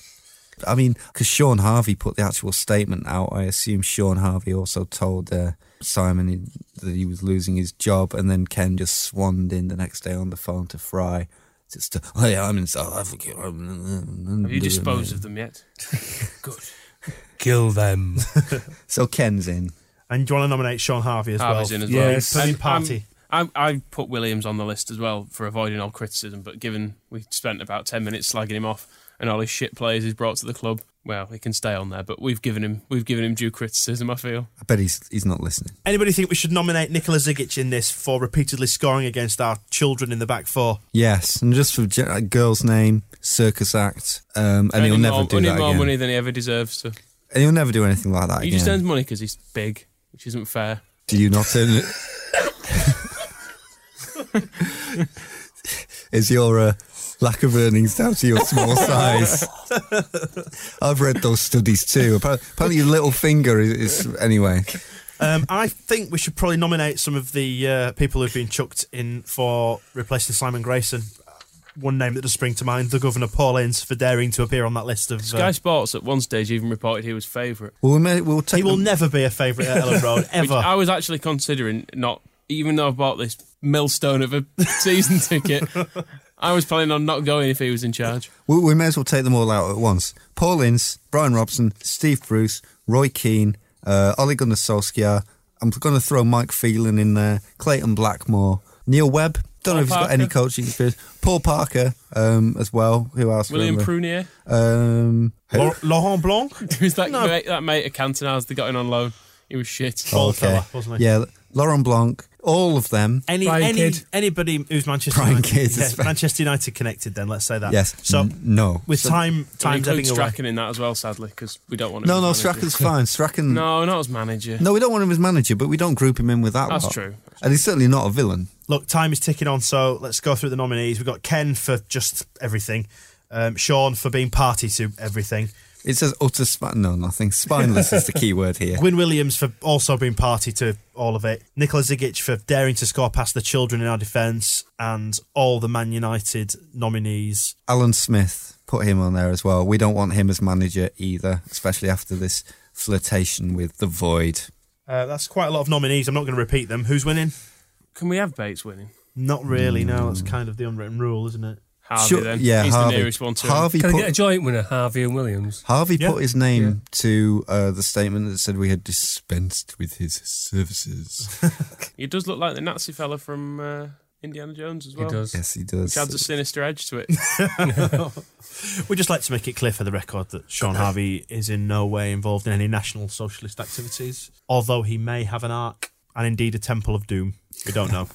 I mean, because Shaun Harvey put the actual statement out, I assume Shaun Harvey also told uh, Simon he, that he was losing his job, and then Ken just swanned in the next day on the phone to Fry. Just to, oh yeah, I'm in South Africa. have you disposed of them yet? Good. Kill them. So Ken's in. And do you want to nominate Shaun Harvey as Harvey's well? in as Yes. well. Putting And, party. I, I put Williams on the list as well for avoiding all criticism, but given we spent about 10 minutes slagging him off and all his shit players he's brought to the club, well, he can stay on there, but we've given him we've given him due criticism, I feel. I bet he's he's not listening. Anybody think we should nominate Nikola Zigic in this for repeatedly scoring against our children in the back four? Yes, and just for a girl's name, circus act, um, and he'll never more, do earning that more again. money than he ever deserves to. And he'll never do anything like that He again. just earns money because he's big, which isn't fair. Do you not earn it? Is your uh, lack of earnings down to your small size? I've read those studies too. Apparently, apparently your little finger is, is anyway. Um, I think we should probably nominate some of the uh, people who've been chucked in for replacing Simon Grayson. One name that does spring to mind: the Governor Paul Ince for daring to appear on that list of. Sky Uh, Sports at one stage even reported he was favourite. Well, we may, we'll take he will them- never be a favourite at Elland Road Which ever. I was actually considering not, even though I bought this millstone of a season ticket. I was planning on not going if he was in charge. We, we may as well take them all out at once. Paul Ince, Brian Robson, Steve Bruce, Roy Keane, uh, Ole Gunnar Solskjaer. I'm going to throw Mike Phelan in there, Clayton Blackmore, Neil Webb. Don't know Paul if he's got any coaching experience. Paul Parker um, as well. Who else? William remember? Prunier. Um, who? Laurent Blanc, Who's that, No. mate, that mate of Cantona's they got in on loan? He was shit. Bald Okay. fella, wasn't he? Yeah, Laurent Blanc. All of them. Any, Brian any Kidd. anybody who's Manchester Brian United, Kidd, yeah, especially. Manchester United connected. Then let's say that. Yes. So N- no. with So- time, time include ebbing away. Strachan in that as well, sadly, because we don't want him No, no, manager. Strachan's fine. Strachan. No, not as manager. No, we don't want him as manager, but we don't group him in with that. That's lot. true. And he's certainly not a villain. Look, time is ticking on, so let's go through the nominees. We've got Ken for just everything, um, Shaun for being party to everything, It says utter spine. No, nothing. Spineless is the key word here. Gwyn Williams for also being party to all of it, Nikola Zigic for daring to score past the children in our defence, and all the Man United nominees. Alan Smith, put him on there as well. We don't want him as manager either, especially after this flirtation with the void. Uh, that's quite a lot of nominees. I'm not going to repeat them. Who's winning? Can we have Bates winning? Not really. No, that's kind of the unwritten rule, isn't it? Harvey Sure, then. yeah, He's Harvey. the nearest one to him. Harvey Can I get a joint winner, Harvey and Williams? Harvey Yeah. put his name to uh, the statement that said we had dispensed with his services. He does look like the Nazi fella from uh, Indiana Jones as well. He does. yes, he does. Which adds a sinister edge to it. We'd just like to make it clear for the record that Shaun Harvey is in no way involved in any National Socialist activities, although he may have an ark and indeed a Temple of Doom. We don't know.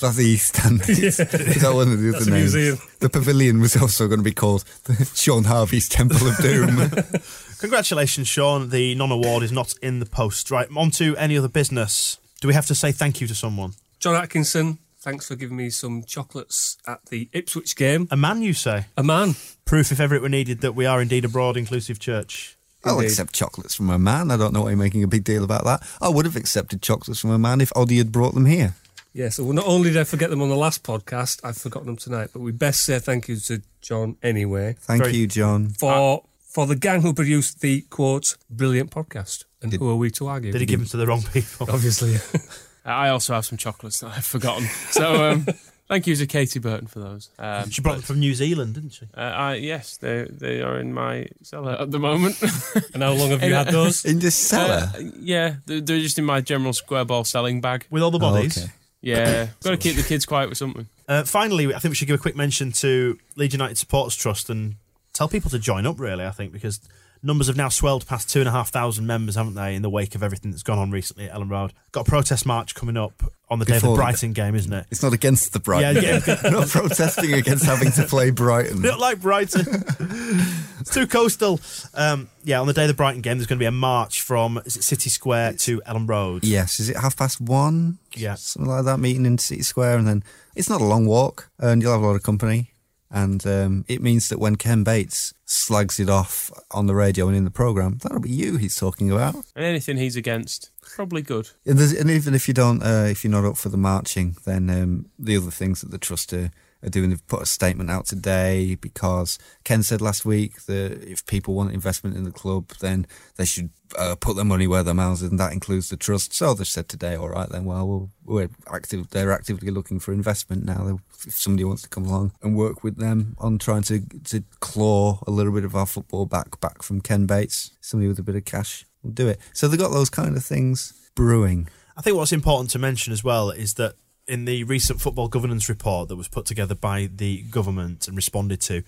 That's the East Stand. Is that one of the other a names? The pavilion was also going to be called the Shaun Harvey's Temple of Doom. Congratulations, Shaun. The non award is not in the post. Right, on to any other business. Do we have to say thank you to someone? John Atkinson, thanks for giving me some chocolates at the Ipswich game. A man, you say? A man. Proof, if ever it were needed, that we are indeed a broad, inclusive church. I'll Indeed. accept chocolates from a man. I don't know why you're making a big deal about that. I would have accepted chocolates from a man if Oddie had brought them here. Yeah, so not only did I forget them on the last podcast, I've forgotten them tonight, but we best say thank you to John anyway Thank Very- you, John. for for the gang who produced the quote brilliant podcast. And who are we to argue? Did he give them to the wrong people? Obviously. I also have some chocolates that I've forgotten. So um, thank you to Katie Burton for those. Um, She brought them from New Zealand, didn't she? uh, I, yes, they they are in my cellar at the moment. and how long have you had those? In this cellar? Uh, yeah, they're, they're just in my general square ball selling bag. With all the Oh, bodies. okay. Yeah, got to keep the kids quiet with something. Uh, finally, I think we should give a quick mention to Leeds United Supporters Trust and tell people to join up, really, I think, because numbers have now swelled past two and a half thousand members, haven't they, in the wake of everything that's gone on recently at Elland Road. Got a protest march coming up on the day of the Brighton game, isn't it? It's not against the Brighton. Yeah, yeah. Not protesting against having to play Brighton. Not like Brighton. it's too coastal. Um, yeah, on the day of the Brighton game, there's going to be a march from is it City Square to Elland Road. Yes, is it half past one? Yeah. Something like that, meeting in City Square. And then it's not a long walk, and you'll have a lot of company. And um, it means that when Ken Bates slags it off on the radio and in the programme, that'll be you he's talking about. And anything he's against, probably good. And, and even if you don't, uh, if you're not up for the marching, then um, the other things that the trust are, are doing, they've put a statement out today because Ken said last week that if people want investment in the club, then they should uh, put their money where their mouths is, and that includes the trust. So they've said today, all right, then, well, we'll we're active. They're actively looking for investment now. If somebody wants to come along and work with them on trying to to claw a little bit of our football back back from Ken Bates, somebody with a bit of cash will do it. So they've got those kind of things brewing. I think what's important to mention as well is that in the recent football governance report that was put together by the government and responded to,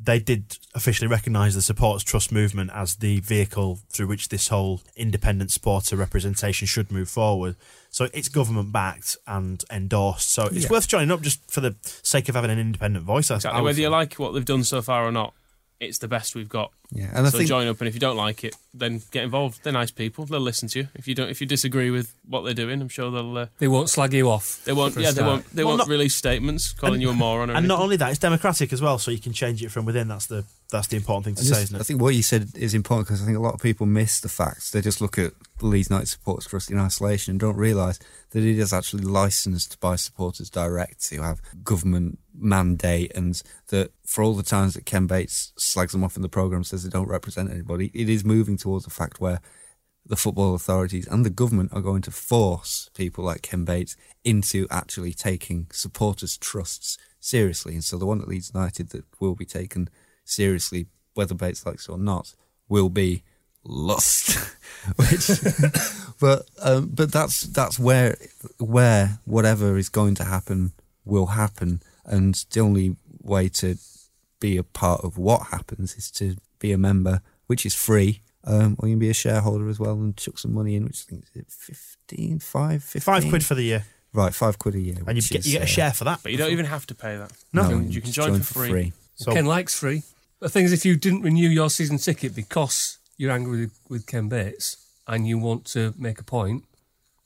they did officially recognise the Supporters Trust movement as the vehicle through which this whole independent supporter representation should move forward. So it's government backed and endorsed. So it's Yeah. worth joining up just for the sake of having an independent voice. Exactly. Whether you like what they've done so far or not, it's the best we've got. Yeah, and I so think- join up, and if you don't like it, then get involved. They're nice people. They'll listen to you. If you don't, if you disagree with what they're doing, I'm sure they'll. Uh, They won't slag you off. they won't. Yeah, they won't. They Well, won't not- release statements calling you a moron. Or And not only that, it's democratic as well, so you can change it from within. That's the that's the important thing to I, say, just- isn't I think what you said is important because I think a lot of people miss the facts. They just look at the Leeds United Supporters Trust in isolation and don't realise that it is actually licensed by supporters direct to have government mandate and that for all the times that Ken Bates slags them off in the programme says they don't represent anybody, it is moving towards a fact where the football authorities and the government are going to force people like Ken Bates into actually taking supporters' trusts seriously. And so the one at Leeds United that will be taken seriously, whether Bates likes it or not, will be Lust. Which, but um, but that's that's where where whatever is going to happen will happen, and the only way to be a part of what happens is to be a member, which is free. Um, or you can be a shareholder as well and chuck some money in, which I think is it 15, 5, 15? Five quid for the year, Right, five quid a year. and you get is, you get a uh, share for that. But you don't even have to pay that. No. You can, you can join, for free. So Ken likes free. The thing is, if you didn't renew your season ticket because you're angry with, with Ken Bates and you want to make a point,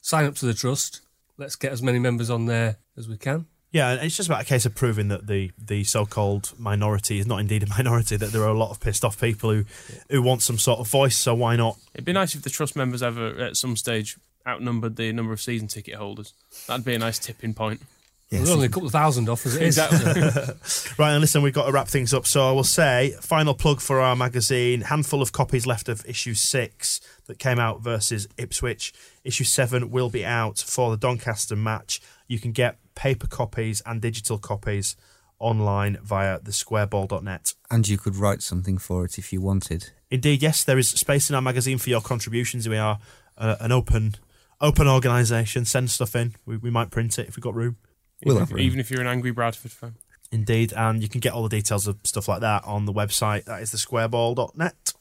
sign up to the trust. Let's get as many members on there as we can. Yeah, and it's just about a case of proving that the, the so called minority is not indeed a minority. That there are a lot of pissed off people who who want some sort of voice. So why not? It'd be nice if the trust members ever, at some stage, outnumbered the number of season ticket holders. That'd be a nice tipping point. Yes, There's only a couple of thousand off as it is. Exactly. Right, and listen, we've got to wrap things up. So I will say, final plug for our magazine. Handful of copies left of issue six that came out versus Ipswich. Issue seven will be out for the Doncaster match. You can get paper copies and digital copies online via thesquareball.net. And you could write something for it if you wanted. Indeed, yes, there is space in our magazine for your contributions. We are uh, an open open organisation. Send stuff in. We, we might print it if we've got room. We'll even, have if, room. even if you're an angry Bradford fan. Indeed, and you can get all the details of stuff like that on the website. That is thesquareball.net.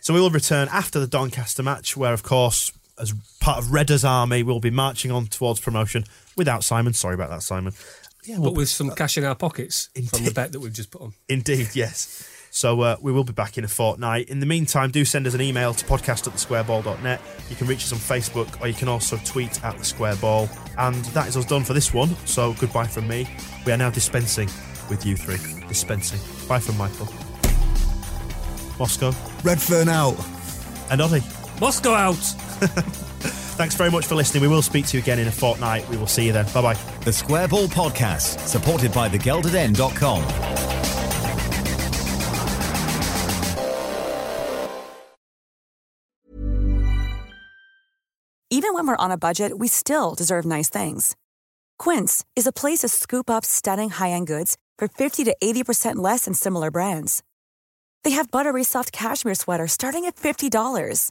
So we will return after the Doncaster match, where, of course, as part of Redder's army, we'll be marching on towards promotion without Simon. Sorry about that, Simon. Yeah, But with some cash in our pockets from the Indeed. bet that we've just put on. Indeed, yes. So uh, we will be back in a fortnight. In the meantime, do send us an email to podcast at thesquareball.net. You can reach us on Facebook or you can also tweet at the square ball. And that is us done for this one. So goodbye from me. We are now dispensing with you three. Dispensing. Bye from Michael. Moscow Redfearn out. and Oddy. Moscow out! Thanks very much for listening. We will speak to you again in a fortnight. We will see you then. Bye bye. The Square Ball Podcast, supported by thegeldeden.com. Even when we're on a budget, we still deserve nice things. Quince is a place to scoop up stunning high-end goods for 50 to 80% less than similar brands. They have buttery soft cashmere sweaters starting at $50,